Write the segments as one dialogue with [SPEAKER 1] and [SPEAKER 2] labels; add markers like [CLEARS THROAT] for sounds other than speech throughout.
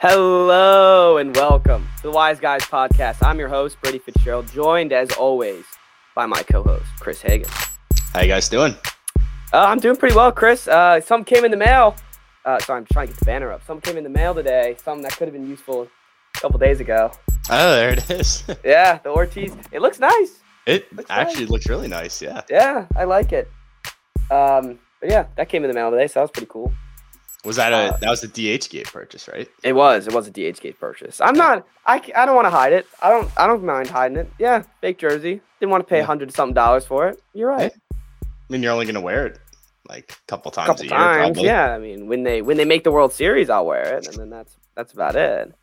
[SPEAKER 1] Hello and welcome to the Wise Guys podcast. I'm your host, Brady Fitzgerald, joined as always by my co-host, Chris Hagan.
[SPEAKER 2] How you guys doing?
[SPEAKER 1] Uh, I'm doing pretty well, Chris. Uh, some came in the mail. Uh, sorry, I'm trying to get the banner up. Some came in the mail today. Some that could have been useful a couple days ago.
[SPEAKER 2] Oh, there it is. [LAUGHS]
[SPEAKER 1] Yeah, the Ortiz. It looks nice.
[SPEAKER 2] It
[SPEAKER 1] Looks
[SPEAKER 2] actually
[SPEAKER 1] nice.
[SPEAKER 2] looks really nice. Yeah.
[SPEAKER 1] Yeah, I like it. Um, but yeah, that came in the mail today, so that was pretty cool.
[SPEAKER 2] Was that a
[SPEAKER 1] Uh,
[SPEAKER 2] that was a DHgate purchase, right?
[SPEAKER 1] It was. It was a DHgate purchase. I'm not. I, I don't want to hide it. I don't. I don't mind hiding it. Yeah, fake jersey. Didn't want to pay a
[SPEAKER 2] Yeah.
[SPEAKER 1] hundred something dollars for it. You're right.
[SPEAKER 2] I mean, you're only gonna wear it like a couple times
[SPEAKER 1] couple
[SPEAKER 2] a year,
[SPEAKER 1] times.
[SPEAKER 2] probably.
[SPEAKER 1] Yeah. I mean, when they when they make the World Series, I'll wear it, and then that's that's about it.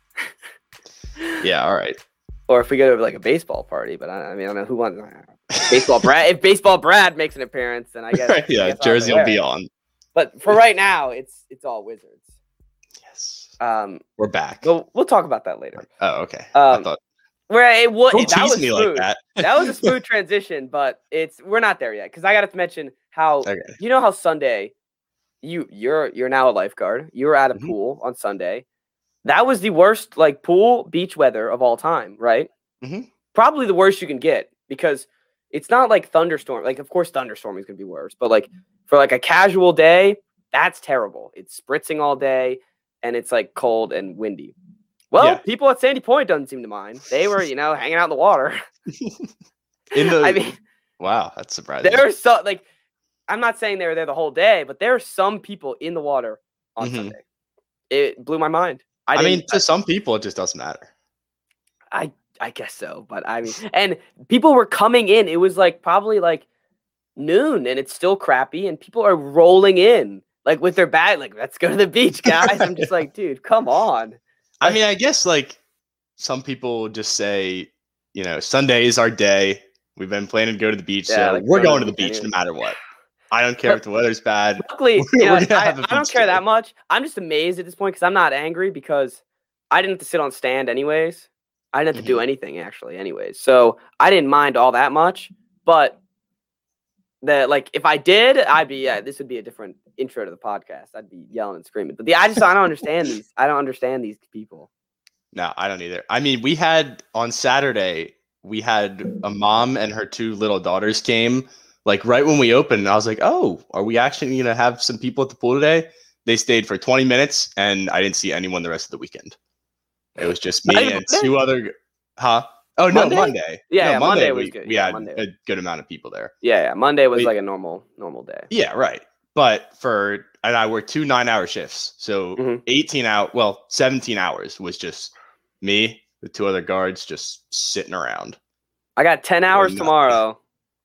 [SPEAKER 2] Yeah. All right.
[SPEAKER 1] Or if we go to like a baseball party, but I, I mean, I don't know who wants baseball. Brad. If baseball Brad makes an appearance, then I guess. [LAUGHS]
[SPEAKER 2] Yeah.
[SPEAKER 1] I'll
[SPEAKER 2] Jersey
[SPEAKER 1] wear
[SPEAKER 2] will be on.
[SPEAKER 1] But for right now, it's it's all Wizards.
[SPEAKER 2] Yes.
[SPEAKER 1] Um,
[SPEAKER 2] We're back.
[SPEAKER 1] we'll we'll talk about that later.
[SPEAKER 2] Oh, okay. I
[SPEAKER 1] Um,
[SPEAKER 2] thought.
[SPEAKER 1] Where it was
[SPEAKER 2] Don't
[SPEAKER 1] that
[SPEAKER 2] tease
[SPEAKER 1] was
[SPEAKER 2] me
[SPEAKER 1] smooth.
[SPEAKER 2] like that.
[SPEAKER 1] that was a [LAUGHS] smooth transition, but it's we're not there yet because I got to mention how
[SPEAKER 2] Okay.
[SPEAKER 1] you know how Sunday, you you're you're now a lifeguard. You were at a
[SPEAKER 2] Mhm.
[SPEAKER 1] pool on Sunday. That was the worst like pool beach weather of all time, right?
[SPEAKER 2] Mhm.
[SPEAKER 1] Probably the worst you can get because it's not like thunderstorm. Like of course thunderstorm is gonna be worse, but like for like a casual day, that's terrible. It's spritzing all day and it's like cold and windy. Well,
[SPEAKER 2] Yeah.
[SPEAKER 1] people at Sandy Point doesn't seem to mind. They were, you know, hanging out in the water. [LAUGHS]
[SPEAKER 2] In the
[SPEAKER 1] I mean,
[SPEAKER 2] wow, that's surprising.
[SPEAKER 1] there are so like I'm not saying they were there the whole day, but there are some people in the water on
[SPEAKER 2] Mhm.
[SPEAKER 1] Sunday. It blew my mind. I,
[SPEAKER 2] I, mean, to some people, it just doesn't matter.
[SPEAKER 1] I I guess so, but I mean, and people were coming in. It was like probably like noon, and it's still crappy, and people are rolling in like with their bag, like let's go to the beach, guys. I'm just like, dude, come on. [LAUGHS]
[SPEAKER 2] I mean, I guess like some people just say, you know, Sunday is our day. We've been planning to go to the beach,
[SPEAKER 1] Yeah,
[SPEAKER 2] so
[SPEAKER 1] like,
[SPEAKER 2] we're going to the
[SPEAKER 1] beach
[SPEAKER 2] no matter what. [LAUGHS] I don't care if the weather's bad. [LAUGHS]
[SPEAKER 1] Luckily,
[SPEAKER 2] We're-
[SPEAKER 1] you
[SPEAKER 2] we're gonna
[SPEAKER 1] I, I don't care
[SPEAKER 2] day.
[SPEAKER 1] that much. I'm just amazed at this point because I'm not angry because I didn't have to sit on stand anyways. I didn't have to do
[SPEAKER 2] Mhm.
[SPEAKER 1] anything actually, anyways. So I didn't mind all that much. But that like, if I did, I'd be yeah. This would be a different intro to the podcast. I'd be yelling and screaming. But the I just I don't understand these. I don't understand these people.
[SPEAKER 2] No, I don't either. I mean, we had on Saturday, we had a mom and her two little daughters came like right when we opened. I was like, oh, are we actually going to have some people at the pool today? They stayed for 20 minutes and I didn't see anyone the rest of the weekend. It was just me and
[SPEAKER 1] Monday?
[SPEAKER 2] two other, huh? Oh, no,
[SPEAKER 1] Monday?
[SPEAKER 2] Monday.
[SPEAKER 1] Yeah,
[SPEAKER 2] No,
[SPEAKER 1] yeah, Monday was
[SPEAKER 2] we,
[SPEAKER 1] good.
[SPEAKER 2] We
[SPEAKER 1] Yeah,
[SPEAKER 2] had
[SPEAKER 1] Monday
[SPEAKER 2] a good amount of people there.
[SPEAKER 1] Yeah, yeah. Monday was
[SPEAKER 2] Wait.
[SPEAKER 1] like a normal normal day.
[SPEAKER 2] Yeah, right. But for, and I worked two nine hour shifts. So
[SPEAKER 1] Mhm.
[SPEAKER 2] 18 out, well, 17 hours was just me, the two other guards just sitting around.
[SPEAKER 1] I got ten hours tomorrow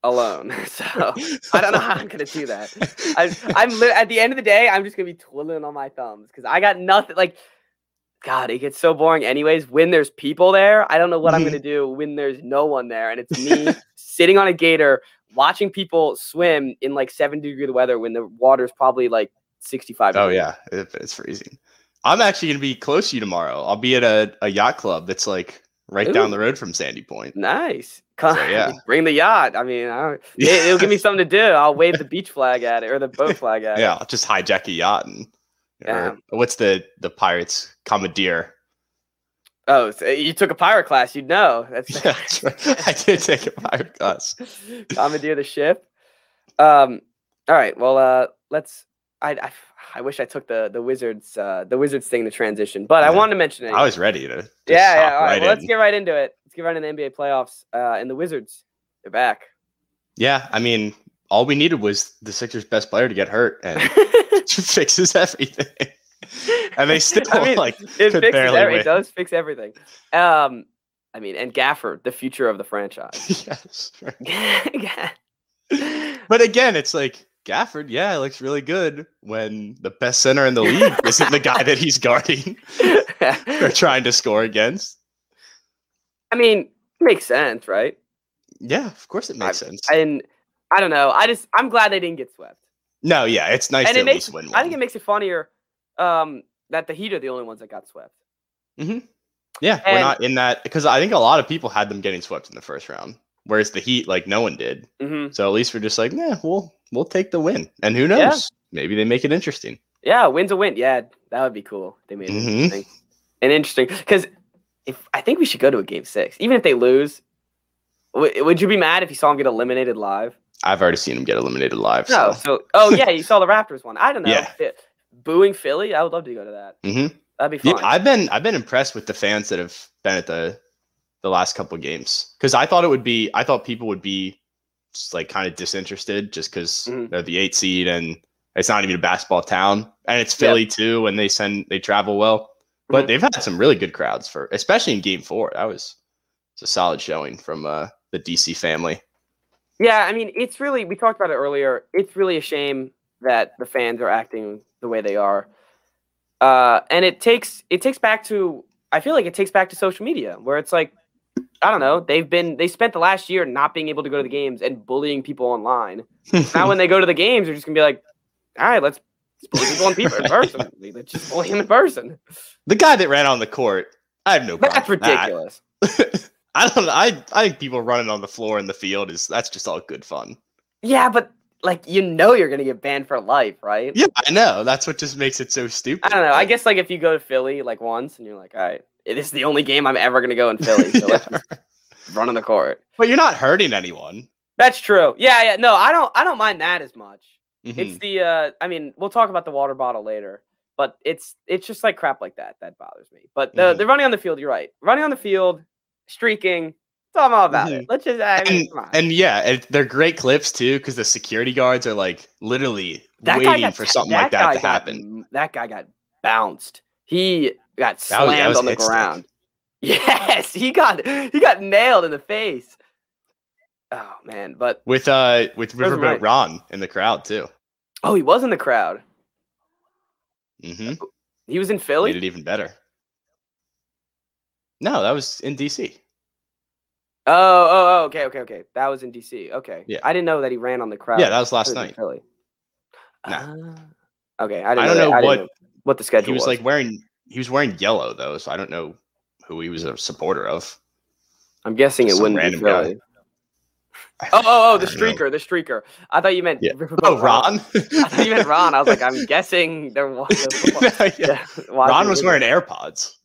[SPEAKER 1] alone. [LAUGHS] So I don't know how I'm gonna do that. I, I'm li- at the end of the day, I'm just gonna be twiddling on my thumbs because I got nothing. Like, God, it gets so boring. Anyways, when there's people there, I don't know what I'm
[SPEAKER 2] Mhm.
[SPEAKER 1] gonna do when there's no one there, and it's me [LAUGHS] sitting on a gator watching people swim in like 70 degree weather when the water's probably like 65.
[SPEAKER 2] Oh yeah, it, it's freezing. I'm actually gonna be close to you tomorrow. I'll be at a, a yacht club that's like right down the road from Sandy Point.
[SPEAKER 1] Nice. Come,
[SPEAKER 2] So, yeah. [LAUGHS]
[SPEAKER 1] bring the yacht. I mean, I [LAUGHS] don't, it, will give me something to do. I'll wave the beach flag at it or the boat flag at it.
[SPEAKER 2] Yeah, I'll just hijack a yacht and or what's the the pirates commandeer?
[SPEAKER 1] Oh, so you took a pirate class, you'd know. [LAUGHS] That's
[SPEAKER 2] Yeah, that's right. I did take a pirate class. [LAUGHS]
[SPEAKER 1] commandeer the ship. Um, all right. Well, uh, let's. I, I I wish I took the the wizards uh the wizards thing to transition, but I wanted to mention it.
[SPEAKER 2] I was ready to.
[SPEAKER 1] yeah, yeah. All right,
[SPEAKER 2] right
[SPEAKER 1] well, let's get right into it. Let's get right into the NBA playoffs. Uh, and the Wizards, they're back.
[SPEAKER 2] Yeah, I mean, all we needed was the Sixers' best player to get hurt, and [LAUGHS] [LAUGHS] fixes everything. and they still
[SPEAKER 1] I mean,
[SPEAKER 2] like
[SPEAKER 1] it fixes every, it does fix everything. Um, I mean, and Gafford, the future of the franchise. [LAUGHS]
[SPEAKER 2] yes. right. But again, it's like Gafford, yeah, it looks really good when the best center in the league isn't the guy that he's guarding or trying to score against.
[SPEAKER 1] I mean, makes sense, right?
[SPEAKER 2] Yeah, of course it makes sense.
[SPEAKER 1] And I don't know. I just I'm glad they didn't get swept.
[SPEAKER 2] no, yeah, it's nice
[SPEAKER 1] and it
[SPEAKER 2] at
[SPEAKER 1] makes
[SPEAKER 2] least win one.
[SPEAKER 1] I think it makes it funnier um, that the Heat are the only ones that got swept.
[SPEAKER 2] yeah, we're not in that because I think a lot of people had them getting swept in the first round, whereas the Heat, like, no one did.
[SPEAKER 1] hmm
[SPEAKER 2] So at least we're just like, yeah, we'll we'll take the win, and who knows?
[SPEAKER 1] Yeah.
[SPEAKER 2] Maybe they make it interesting.
[SPEAKER 1] Yeah, win's a win. Yeah, that would be cool. They made it
[SPEAKER 2] Mhm.
[SPEAKER 1] interesting. an interesting because if I think we should go to a game six, even if they lose. W- would you be mad if you saw them get eliminated live?
[SPEAKER 2] I've already seen him get eliminated live.
[SPEAKER 1] No.
[SPEAKER 2] So.
[SPEAKER 1] So, oh yeah, you saw the Raptors one. I don't know. [LAUGHS]
[SPEAKER 2] Yeah.
[SPEAKER 1] Fi- Booing Philly, I would love to go to that.
[SPEAKER 2] hmm
[SPEAKER 1] That'd be
[SPEAKER 2] Yeah,
[SPEAKER 1] fun.
[SPEAKER 2] I've been I've been impressed with the fans that have been at the the last couple of games because I thought it would be I thought people would be just like kind of disinterested just because
[SPEAKER 1] Mhm.
[SPEAKER 2] they're the eight seed and it's not even a basketball town and it's
[SPEAKER 1] Yeah.
[SPEAKER 2] Philly too and they send they travel well but
[SPEAKER 1] Mhm.
[SPEAKER 2] they've had some really good crowds for especially in game four that was it's a solid showing from uh, the DC family
[SPEAKER 1] Yeah, I mean, it's really we talked about it earlier. It's really a shame that the fans are acting the way they are. Uh, and it takes it takes back to I feel like it takes back to social media where it's like I don't know, they've been they spent the last year not being able to go to the games and bullying people online. [LAUGHS] Now when they go to the games, they're just gonna be like, all right, let's, bully people in people in person. [LAUGHS] Let's just bully in person.
[SPEAKER 2] the guy that ran on the court I have no problem
[SPEAKER 1] That's
[SPEAKER 2] ridiculous. that. [LAUGHS] I don't know. I, I think people running on the floor in the field is that's just all good fun.
[SPEAKER 1] Yeah, but like you know you're gonna get banned for life, right?
[SPEAKER 2] Yeah, I know. That's what just makes it so stupid.
[SPEAKER 1] I don't know. I guess like if you go to Philly like once and you're like, all right, this is the only game I'm ever gonna go in [LAUGHS] Philly. So let's
[SPEAKER 2] yeah.
[SPEAKER 1] run on the court.
[SPEAKER 2] But you're not hurting anyone.
[SPEAKER 1] That's true. Yeah, yeah. No, I don't I don't mind that as much. It's
[SPEAKER 2] Mhm.
[SPEAKER 1] the uh I mean, we'll talk about the water bottle later. But it's it's just like crap like that that bothers me. But the
[SPEAKER 2] Mhm.
[SPEAKER 1] the running on the field, you're right. Running on the field, streaking, that's all about it. Let's just I mean,
[SPEAKER 2] and,
[SPEAKER 1] come on.
[SPEAKER 2] and yeah, and they're great clips too because the security guards are like literally
[SPEAKER 1] that
[SPEAKER 2] waiting
[SPEAKER 1] got
[SPEAKER 2] for something like that to
[SPEAKER 1] got
[SPEAKER 2] happen.
[SPEAKER 1] that guy got bounced. He got
[SPEAKER 2] That was-
[SPEAKER 1] slammed
[SPEAKER 2] that was
[SPEAKER 1] on the
[SPEAKER 2] stick.
[SPEAKER 1] ground. [LAUGHS] Yes, he got he got nailed in the face. Oh man, but
[SPEAKER 2] With uh with Riverboat
[SPEAKER 1] right.
[SPEAKER 2] Ron in the crowd too.
[SPEAKER 1] oh, he was in the crowd.
[SPEAKER 2] Mm-hmm.
[SPEAKER 1] He was in Philly.
[SPEAKER 2] Made it even better. No, that was in DC.
[SPEAKER 1] Oh, oh, oh, okay, okay, okay. That was in DC. Okay.
[SPEAKER 2] Yeah.
[SPEAKER 1] I didn't know that he ran on the crowd.
[SPEAKER 2] Yeah, that was last night.
[SPEAKER 1] Really.
[SPEAKER 2] No.
[SPEAKER 1] Ah, okay, I didn't
[SPEAKER 2] I don't
[SPEAKER 1] that-
[SPEAKER 2] know
[SPEAKER 1] I
[SPEAKER 2] what-
[SPEAKER 1] know what the schedule
[SPEAKER 2] He was like wearing he was wearing yellow though, so I don't know who he was a supporter of.
[SPEAKER 1] I'm guessing it wouldn't be. Philly. Oh, oh, oh, the [LAUGHS]
[SPEAKER 2] don't know.
[SPEAKER 1] streaker, the streaker. I thought you meant
[SPEAKER 2] Yeah. Oh, Ron.
[SPEAKER 1] I thought you meant Ron. I was like, I'm guessing there was. [LAUGHS]
[SPEAKER 2] yeah. [LAUGHS]
[SPEAKER 1] yeah,
[SPEAKER 2] Ron was wearing AirPods.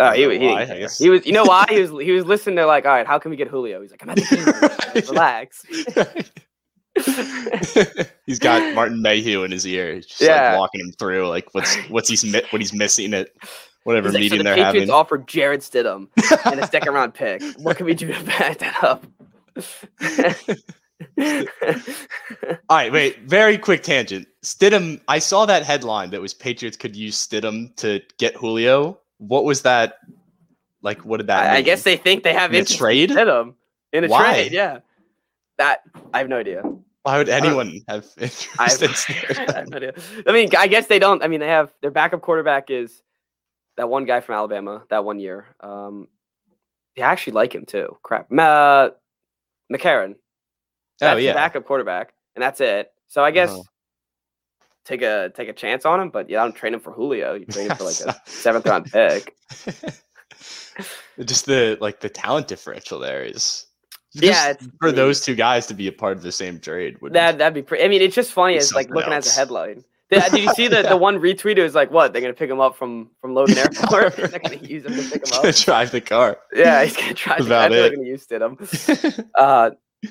[SPEAKER 1] Oh, he, he,
[SPEAKER 2] why,
[SPEAKER 1] didn't
[SPEAKER 2] I guess.
[SPEAKER 1] he was. You know why? He was. He was listening to like, all right, how can we get Julio? He's like, I'm at the [LAUGHS] game. Relax. [LAUGHS]
[SPEAKER 2] he's got Martin Mayhew in his ear. He's just
[SPEAKER 1] Yeah.
[SPEAKER 2] like walking him through like what's what's he's mi- what he's missing at whatever
[SPEAKER 1] like, so
[SPEAKER 2] meeting
[SPEAKER 1] the
[SPEAKER 2] they're
[SPEAKER 1] Patriots
[SPEAKER 2] having.
[SPEAKER 1] offered Jarrett Stidham and a second round pick. What can we do to back that up? [LAUGHS]
[SPEAKER 2] All right, wait. Very quick tangent. Stidham. I saw that headline that was Patriots could use Stidham to get Julio. What was that? Like, what did that?
[SPEAKER 1] I, I guess they think they have
[SPEAKER 2] In a
[SPEAKER 1] interest
[SPEAKER 2] trade?
[SPEAKER 1] in Stidham in a
[SPEAKER 2] Why?
[SPEAKER 1] trade. Yeah, that I have no idea.
[SPEAKER 2] Why would
[SPEAKER 1] don't-
[SPEAKER 2] anyone have
[SPEAKER 1] I [LAUGHS]
[SPEAKER 2] interest
[SPEAKER 1] have,
[SPEAKER 2] in
[SPEAKER 1] I have [LAUGHS] no idea. I mean, I guess they don't. I mean, they have their backup quarterback is that one guy from Alabama that one year. Um, they actually like him too. Crap, Ma- McCarron. That's
[SPEAKER 2] Oh
[SPEAKER 1] the
[SPEAKER 2] yeah.
[SPEAKER 1] backup quarterback, and that's it. So I guess
[SPEAKER 2] Uh-huh.
[SPEAKER 1] Take a take a chance on him, but yeah, I'm training for Julio. You trade him for like a [LAUGHS] seventh round pick.
[SPEAKER 2] Just the like the talent differential there is.
[SPEAKER 1] Yeah, it's-
[SPEAKER 2] for those two guys to be a part of the same trade would
[SPEAKER 1] That that'd be pretty. I mean, it's just funny.
[SPEAKER 2] It's
[SPEAKER 1] like looking at the headline. Did, did you see the,
[SPEAKER 2] Yeah.
[SPEAKER 1] the [LAUGHS] one retweet? It was like, what? They're gonna pick him up from from Logan Airport. [LAUGHS] they're gonna use him to pick him
[SPEAKER 2] to
[SPEAKER 1] up.
[SPEAKER 2] drive the car.
[SPEAKER 1] Yeah, he's gonna drive.
[SPEAKER 2] That's
[SPEAKER 1] To, I
[SPEAKER 2] about
[SPEAKER 1] they're
[SPEAKER 2] it.
[SPEAKER 1] gonna use Stidham. Uh,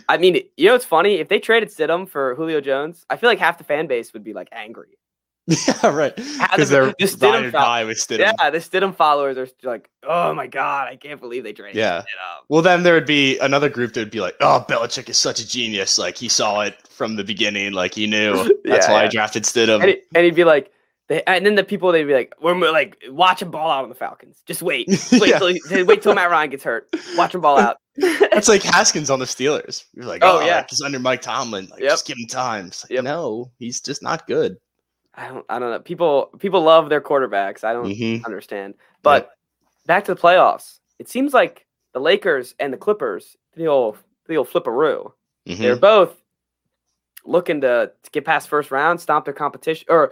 [SPEAKER 1] I mean, you know it's funny? If they traded Stidham for Julio Jones, I feel like half the fan base would be like angry. [LAUGHS]
[SPEAKER 2] yeah, right. Because
[SPEAKER 1] the-
[SPEAKER 2] they're
[SPEAKER 1] the Stidham
[SPEAKER 2] die with Stidham.
[SPEAKER 1] Yeah, the Stidham followers are like, oh my god, I can't believe they traded
[SPEAKER 2] Yeah.
[SPEAKER 1] Stidham.
[SPEAKER 2] Well, then there would be another group that would be like, "Oh, Belichick is such a genius. Like he saw it from the beginning. Like he knew. [LAUGHS] That's
[SPEAKER 1] Yeah,
[SPEAKER 2] why
[SPEAKER 1] yeah.
[SPEAKER 2] he drafted Stidham."
[SPEAKER 1] And, he, and he'd be like, they, and then the people they'd be like, we're like, watch him ball out on the Falcons. Just wait, [LAUGHS] wait
[SPEAKER 2] Yeah.
[SPEAKER 1] till wait till Matt Ryan gets hurt. Watch him ball out. [LAUGHS]
[SPEAKER 2] That's like [LAUGHS] Haskins on the Steelers. You're like,
[SPEAKER 1] Oh,
[SPEAKER 2] "Oh,
[SPEAKER 1] yeah.
[SPEAKER 2] he's under Mike Tomlin. Like,
[SPEAKER 1] Yep.
[SPEAKER 2] just give him time." It's like,
[SPEAKER 1] Yep.
[SPEAKER 2] No, he's just not good.
[SPEAKER 1] I don't, I don't know. People, people love their quarterbacks. I don't
[SPEAKER 2] hmm
[SPEAKER 1] understand. But back to the playoffs, it seems like the Lakers and the Clippers, the old, the old flipperoo.
[SPEAKER 2] hmm
[SPEAKER 1] They're both looking to, to get past first round, stomp their competition, or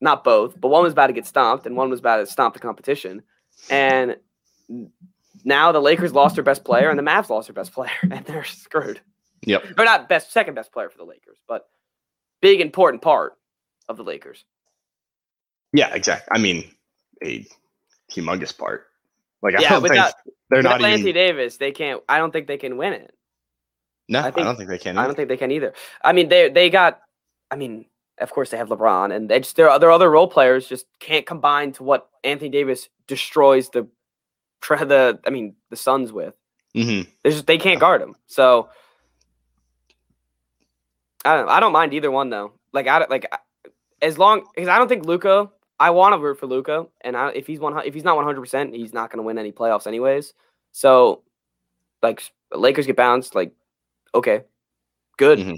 [SPEAKER 1] not both, but one was about to get stomped and one was about to stomp the competition. And now the Lakers lost their best player and the Mavs lost their best player, [LAUGHS] and they're screwed.
[SPEAKER 2] Yep.
[SPEAKER 1] Or not best, second best player for the Lakers, but big important part of the Lakers.
[SPEAKER 2] Yeah, exactly. I mean, a humongous part. Like I
[SPEAKER 1] Yeah,
[SPEAKER 2] don't
[SPEAKER 1] without-
[SPEAKER 2] think they're not even.
[SPEAKER 1] Davis, they can't. I don't think they can win it.
[SPEAKER 2] no,
[SPEAKER 1] I
[SPEAKER 2] I, don't think they can.
[SPEAKER 1] I
[SPEAKER 2] either.
[SPEAKER 1] don't think they can either. I mean, they they got. I mean, of course they have LeBron, and they just their their other role players just can't combine to what Anthony Davis destroys the, [LAUGHS] the I mean the Suns with.
[SPEAKER 2] Mhm.
[SPEAKER 1] They just they can't guard him. So I don't. I don't mind either one though. Like I don't- like as long because I don't think Luka. I want to root for Luka, and I, if he's one if he's not one hundred percent, he's not going to win any playoffs anyways. So like Lakers get bounced, like okay, good.
[SPEAKER 2] Mhm.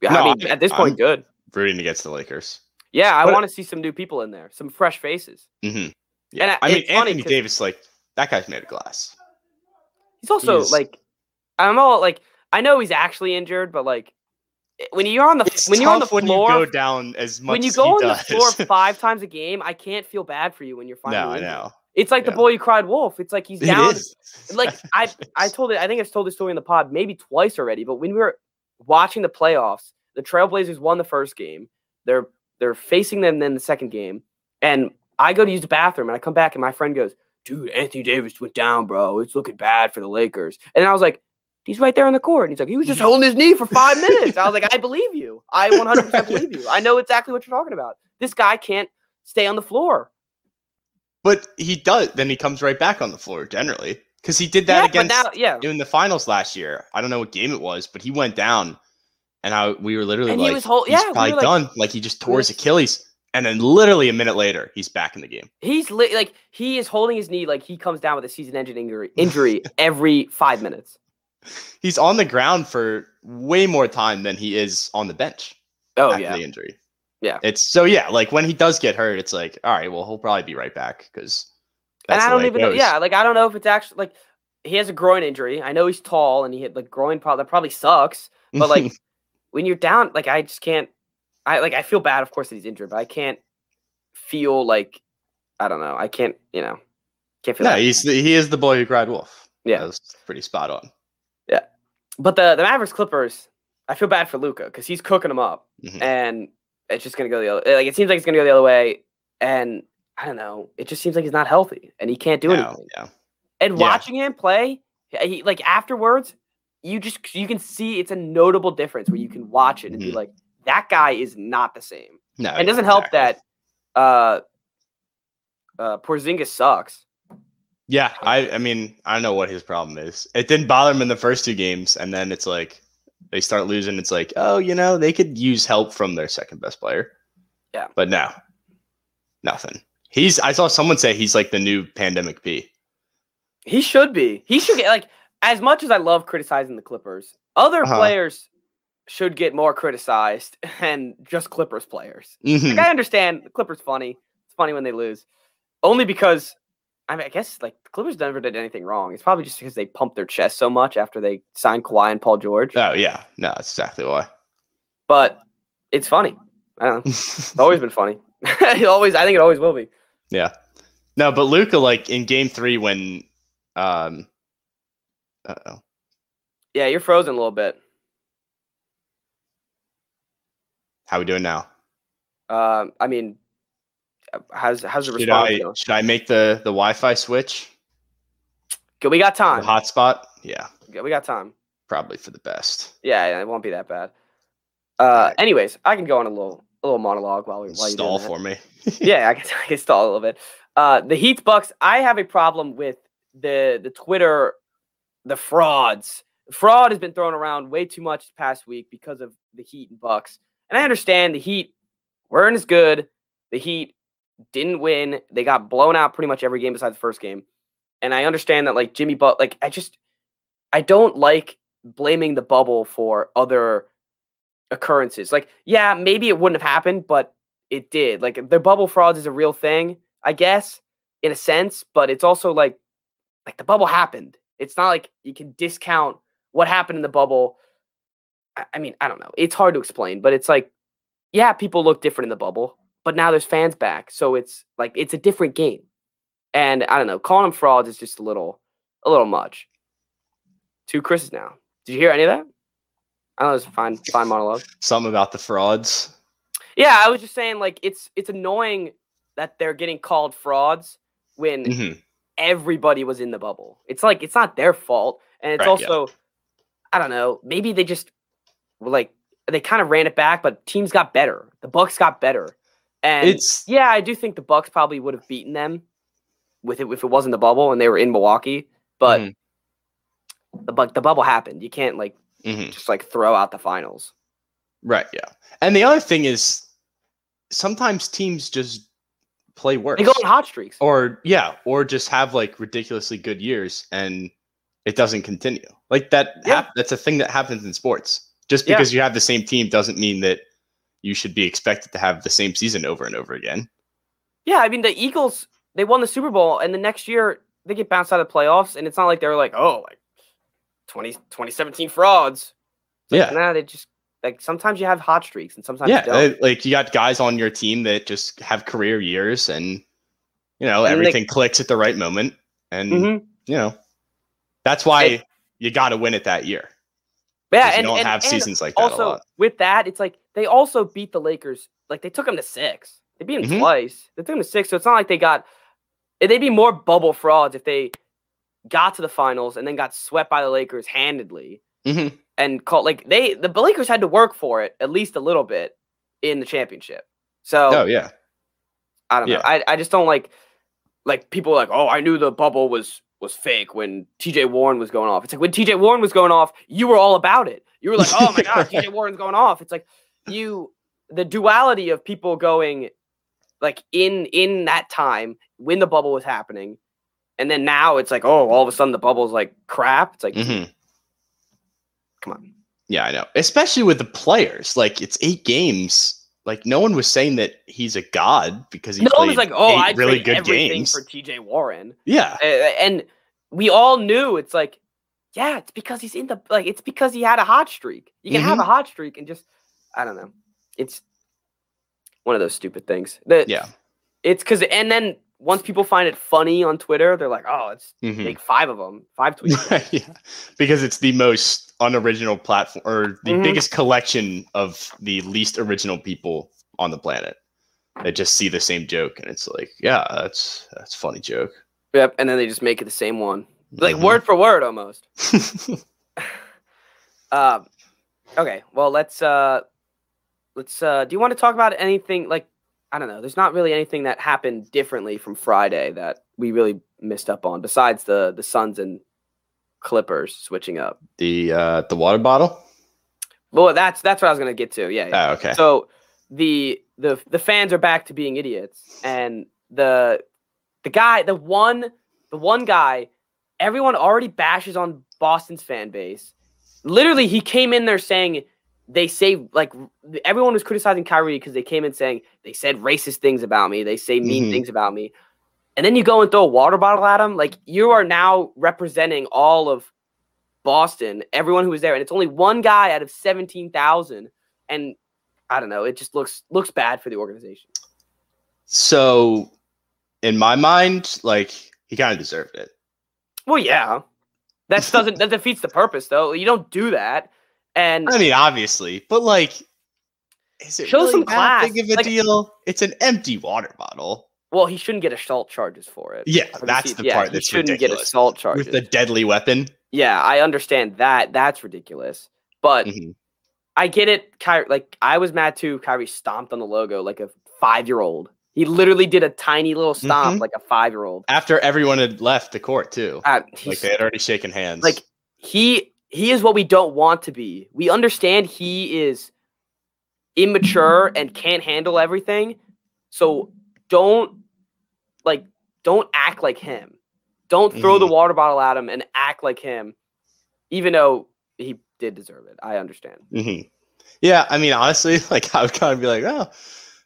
[SPEAKER 1] Yeah,
[SPEAKER 2] No,
[SPEAKER 1] I mean
[SPEAKER 2] I-
[SPEAKER 1] at this point,
[SPEAKER 2] I'm-
[SPEAKER 1] good.
[SPEAKER 2] Rooting against the Lakers.
[SPEAKER 1] Yeah, I want to see some new people in there, some fresh faces.
[SPEAKER 2] hmm Yeah.
[SPEAKER 1] And I-
[SPEAKER 2] I mean, Anthony Davis, like that guy's made of glass.
[SPEAKER 1] He's also
[SPEAKER 2] He's-
[SPEAKER 1] like, I'm all like, I know he's actually injured, but like, when you're on the when you're on the floor,
[SPEAKER 2] you go down as much
[SPEAKER 1] when you go on the floor [LAUGHS] five times a game, I can't feel bad for you when you're finally.
[SPEAKER 2] no, I know.
[SPEAKER 1] It's like the boy who cried wolf. It's like he's down. Like I, I [LAUGHS] told it. I think I've told this story in the pod maybe twice already. But when we were watching the playoffs, the Trailblazers won the first game. They're they're facing them in the second game, and I go to use the bathroom, and I come back, and my friend goes, "Dude, Anthony Davis went down, bro. It's looking bad for the Lakers." And I was like. He's right there on the court. And he's like, he was just holding his knee for five [LAUGHS] minutes. I was like, I believe you. I 100% believe you. I know exactly what you're talking about. This guy can't stay on the floor.
[SPEAKER 2] But he does. Then he comes right back on the floor generally because he did that
[SPEAKER 1] yeah,
[SPEAKER 2] against
[SPEAKER 1] now, yeah.
[SPEAKER 2] in the finals last year. I don't know what game it was, but he went down, and I we were literally
[SPEAKER 1] And he
[SPEAKER 2] like,
[SPEAKER 1] was hol-
[SPEAKER 2] he's
[SPEAKER 1] yeah,
[SPEAKER 2] probably
[SPEAKER 1] were like-
[SPEAKER 2] done. Like he just tore his Achilles, and then literally a minute later, he's back in the game.
[SPEAKER 1] He's li- like he is holding his knee like he comes down with a season-ending injury [LAUGHS] injury every five minutes.
[SPEAKER 2] He's on the ground for way more time than he is on the bench.
[SPEAKER 1] Oh
[SPEAKER 2] after
[SPEAKER 1] yeah,
[SPEAKER 2] the injury.
[SPEAKER 1] Yeah.
[SPEAKER 2] it's so yeah. Like when he does get hurt, it's like all right, well he'll probably be right back because.
[SPEAKER 1] and I don't even know. Yeah, like I don't know if it's actually like he has a groin injury. I know he's tall and he hit like groin probably that probably sucks. But like [LAUGHS] when you're down, like I just can't. I like I feel bad, of course, that he's injured, but I can't feel like I don't know. I can't, you know, can't feel.
[SPEAKER 2] no,
[SPEAKER 1] that.
[SPEAKER 2] he's the, he is the boy who cried wolf.
[SPEAKER 1] Yeah.
[SPEAKER 2] that's pretty spot on.
[SPEAKER 1] Yeah, but the the Mavericks Clippers, I feel bad for Luka because he's cooking them up,
[SPEAKER 2] Mhm.
[SPEAKER 1] and it's just gonna go the other. Like it seems like it's gonna go the other way, and I don't know. It just seems like he's not healthy and he can't do
[SPEAKER 2] No,
[SPEAKER 1] anything.
[SPEAKER 2] yeah.
[SPEAKER 1] And
[SPEAKER 2] Yeah.
[SPEAKER 1] watching him play, he, like afterwards, you just you can see it's a notable difference where you can watch it and be
[SPEAKER 2] Mhm.
[SPEAKER 1] like, that guy is not the same.
[SPEAKER 2] No,
[SPEAKER 1] And it doesn't help
[SPEAKER 2] exactly.
[SPEAKER 1] that uh uh Porzingis sucks.
[SPEAKER 2] Yeah, I I mean I don't know what his problem is. It didn't bother him in the first two games, and then it's like they start losing. It's like oh, you know, they could use help from their second best player.
[SPEAKER 1] Yeah.
[SPEAKER 2] but no, nothing. He's. I saw someone say he's like the new pandemic P.
[SPEAKER 1] He should be. He should get like as much as I love criticizing the Clippers, other
[SPEAKER 2] Uh-huh.
[SPEAKER 1] players should get more criticized [LAUGHS] than just Clippers players.
[SPEAKER 2] Mhm.
[SPEAKER 1] Like, I understand the Clippers funny. It's funny when they lose. Only because I mean I guess like the Clippers never did anything wrong. It's probably just because they pumped their chest so much after they signed Kawhi and Paul George.
[SPEAKER 2] Oh yeah, no, that's exactly why.
[SPEAKER 1] But it's funny. I don't know. [LAUGHS] It's always been funny. [LAUGHS] it always I think it always will be.
[SPEAKER 2] yeah, no, but Luka like in Game Three when, um, uh oh,
[SPEAKER 1] Yeah, you're frozen a little bit.
[SPEAKER 2] how we doing now?
[SPEAKER 1] Um, I mean, how's how's the
[SPEAKER 2] Should
[SPEAKER 1] response?
[SPEAKER 2] I should I make the the Wi-Fi switch?
[SPEAKER 1] Good, we got
[SPEAKER 2] The
[SPEAKER 1] time.
[SPEAKER 2] hotspot? Yeah,
[SPEAKER 1] we got time.
[SPEAKER 2] probably for the best.
[SPEAKER 1] Yeah, it won't be that bad. Uh,
[SPEAKER 2] Alright.
[SPEAKER 1] anyways, I can go on a little a little monologue while we while you're
[SPEAKER 2] Stall for me. [LAUGHS]
[SPEAKER 1] yeah, I [LAUGHS] can, I can stall a little bit. Uh, the Heat Bucks. I have a problem with the the Twitter, the frauds. Fraud has been thrown around way too much this past week because of the Heat and Bucks. And I understand the Heat weren't as good. The Heat didn't win. They got blown out pretty much every game besides the first game. And I understand that like Jimmy but like I just I don't like blaming the bubble for other occurrences. Like, yeah, maybe it wouldn't have happened, but it did. Like the bubble frauds is a real thing, I guess, in a sense, but it's also like like the bubble happened. It's not like you can discount what happened in the bubble. I, I mean, I don't know. It's hard to explain, but it's like, yeah, people look different in the bubble, but now there's fans back, so it's like it's a different game. And I don't know, calling them frauds is just a little a little much. Two Chris's now. Did you hear any of that? I know it was a fine, fine monologue.
[SPEAKER 2] Something about the frauds.
[SPEAKER 1] Yeah, I was just saying like it's it's annoying that they're getting called frauds when
[SPEAKER 2] Mhm.
[SPEAKER 1] Everybody was in the bubble. It's like it's not their fault, and it's
[SPEAKER 2] Right, yeah.
[SPEAKER 1] also I don't know. Maybe they just like they kind of ran it back, but teams got better. The Bucks got better, and
[SPEAKER 2] It's
[SPEAKER 1] yeah, I do think the Bucks probably would have beaten them with it if it wasn't the bubble and they were in Milwaukee. But
[SPEAKER 2] Mhm.
[SPEAKER 1] the bu- the bubble happened. You can't like
[SPEAKER 2] mhm.
[SPEAKER 1] just like throw out the finals.
[SPEAKER 2] right, yeah. And the other thing is sometimes teams just play worse.
[SPEAKER 1] They go on hot streaks.
[SPEAKER 2] or yeah, or just have like ridiculously good years and it doesn't continue. Like that
[SPEAKER 1] Yeah.
[SPEAKER 2] hap- that's a thing that happens in sports. Just
[SPEAKER 1] Yeah.
[SPEAKER 2] because you have the same team doesn't mean that you should be expected to have the same season over and over again.
[SPEAKER 1] Yeah, I mean the Eagles they won the Super Bowl and the next year they get bounced out of the playoffs and it's not like they're like, oh, like 20, 2017 frauds. It's like,
[SPEAKER 2] Yeah.
[SPEAKER 1] nah, they just like sometimes you have hot streaks and sometimes
[SPEAKER 2] yeah,
[SPEAKER 1] you don't.
[SPEAKER 2] uh, like you got guys on your team that just have career years and you know,
[SPEAKER 1] And they-
[SPEAKER 2] everything clicks at the right moment and
[SPEAKER 1] Mhm.
[SPEAKER 2] you know, that's why
[SPEAKER 1] And-
[SPEAKER 2] you got to win it that year.
[SPEAKER 1] Yeah,
[SPEAKER 2] 'cause you
[SPEAKER 1] and,
[SPEAKER 2] don't
[SPEAKER 1] and-
[SPEAKER 2] have
[SPEAKER 1] and
[SPEAKER 2] seasons like that
[SPEAKER 1] also with that, it's like they also beat the Lakers. Like they took them to six. They beat them
[SPEAKER 2] Mhm.
[SPEAKER 1] twice. They took them to six. So it's not like they got. They'd be more bubble frauds if they got to the finals and then got swept by the Lakers handedly
[SPEAKER 2] Mhm.
[SPEAKER 1] And called like they the Lakers had to work for it at least a little bit in the championship. So
[SPEAKER 2] Oh yeah.
[SPEAKER 1] I don't know. I, I just don't like like people like, oh, I knew the bubble was was fake when TJ Warren was going off. It's like when TJ Warren was going off, you were all about it. You were like, oh my god, TJ [LAUGHS] Warren's going off. It's like you the duality of people going like in in that time when the bubble was happening, and then now it's like, oh, all of a sudden the bubble's like crap. It's like,
[SPEAKER 2] Mhm.
[SPEAKER 1] Come on.
[SPEAKER 2] Yeah, I know. Especially with the players. Like it's eight games. Like no one was saying that he's a god because he
[SPEAKER 1] No one
[SPEAKER 2] played
[SPEAKER 1] was like, oh,
[SPEAKER 2] eight
[SPEAKER 1] I
[SPEAKER 2] really good games.
[SPEAKER 1] for TJ Warren.
[SPEAKER 2] yeah.
[SPEAKER 1] Uh, and we all knew it's like, yeah, it's because he's in the like, it's because he had a hot streak. You can have
[SPEAKER 2] Mm-hmm.
[SPEAKER 1] a hot streak and just, I don't know, it's one of those stupid things. That
[SPEAKER 2] Yeah.
[SPEAKER 1] it's because, and then once people find it funny on Twitter, they're like, oh, it's
[SPEAKER 2] Mhm.
[SPEAKER 1] make five of them, five [LAUGHS] tweets.
[SPEAKER 2] yeah. Because it's the most unoriginal platform or the
[SPEAKER 1] Mhm.
[SPEAKER 2] biggest collection of the least original people on the planet. That just see the same joke and it's like, yeah, that's that's a funny joke.
[SPEAKER 1] yep, and then they just make it the same one, like
[SPEAKER 2] Mhm.
[SPEAKER 1] word for word almost. [LAUGHS] Um, okay, well let's uh, let's uh, do you want to talk about anything like I don't know? There's not really anything that happened differently from Friday that we really missed up on besides the the Suns and Clippers switching up.
[SPEAKER 2] the uh the water bottle?
[SPEAKER 1] Well, that's that's what I was gonna get to. Yeah. yeah.
[SPEAKER 2] Oh, okay.
[SPEAKER 1] So the the the fans are back to being idiots, and the the guy, the one, the one guy, everyone already bashes on Boston's fan base. Literally, he came in there saying they say like everyone was criticizing Kyrie because they came in saying they said racist things about me, they say mean
[SPEAKER 2] Mhm.
[SPEAKER 1] things about me, and then you go and throw a water bottle at him. Like you are now representing all of Boston, everyone who was there, and it's only one guy out of seventeen thousand, and I don't know. It just looks looks bad for the organization.
[SPEAKER 2] So, in my mind, like he kind of deserved it.
[SPEAKER 1] Well, yeah, that doesn't that defeats the purpose, though. You don't do that, and
[SPEAKER 2] I mean, obviously, but like, is it
[SPEAKER 1] Show
[SPEAKER 2] really
[SPEAKER 1] some
[SPEAKER 2] that
[SPEAKER 1] class.
[SPEAKER 2] big of a
[SPEAKER 1] Like-
[SPEAKER 2] deal? It's an empty water bottle.
[SPEAKER 1] well, he shouldn't get assault charges for it.
[SPEAKER 2] Yeah, that's the
[SPEAKER 1] yeah,
[SPEAKER 2] part
[SPEAKER 1] he
[SPEAKER 2] that's
[SPEAKER 1] shouldn't
[SPEAKER 2] ridiculous.
[SPEAKER 1] get assault charges.
[SPEAKER 2] with the deadly weapon.
[SPEAKER 1] yeah, I understand that. That's ridiculous, but
[SPEAKER 2] Mhm.
[SPEAKER 1] I get it. Kyrie, like I was mad too. Kyrie stomped on the logo like a five year old. He literally did a tiny little stomp
[SPEAKER 2] Mhm.
[SPEAKER 1] like a five year old.
[SPEAKER 2] After everyone had left the court too,
[SPEAKER 1] Uh,
[SPEAKER 2] like they had already shaken hands.
[SPEAKER 1] like he he is what we don't want to be. We understand he is immature and can't handle everything. So don't like don't act like him. Don't throw the water bottle at him and act like him, even though he did deserve it. I understand.
[SPEAKER 2] Mhm. yeah, I mean, honestly, [LAUGHS] like I would kind of be like, oh,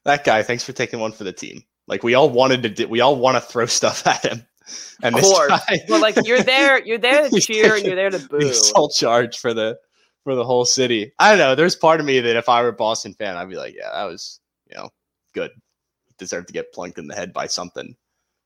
[SPEAKER 2] that guy, thanks for taking one for the team. Like we all wanted to, do, we all want to throw [LAUGHS] stuff at him, and
[SPEAKER 1] Of course, [LAUGHS]
[SPEAKER 2] guy,
[SPEAKER 1] But like you're there, you're there to [LAUGHS] cheer and you're there to
[SPEAKER 2] the
[SPEAKER 1] boo.
[SPEAKER 2] assault charge for the for the whole city. I don't know. There's part of me that if I were a Boston fan, I'd be like, yeah, that was you know good. Deserved to get plunked in the head by something.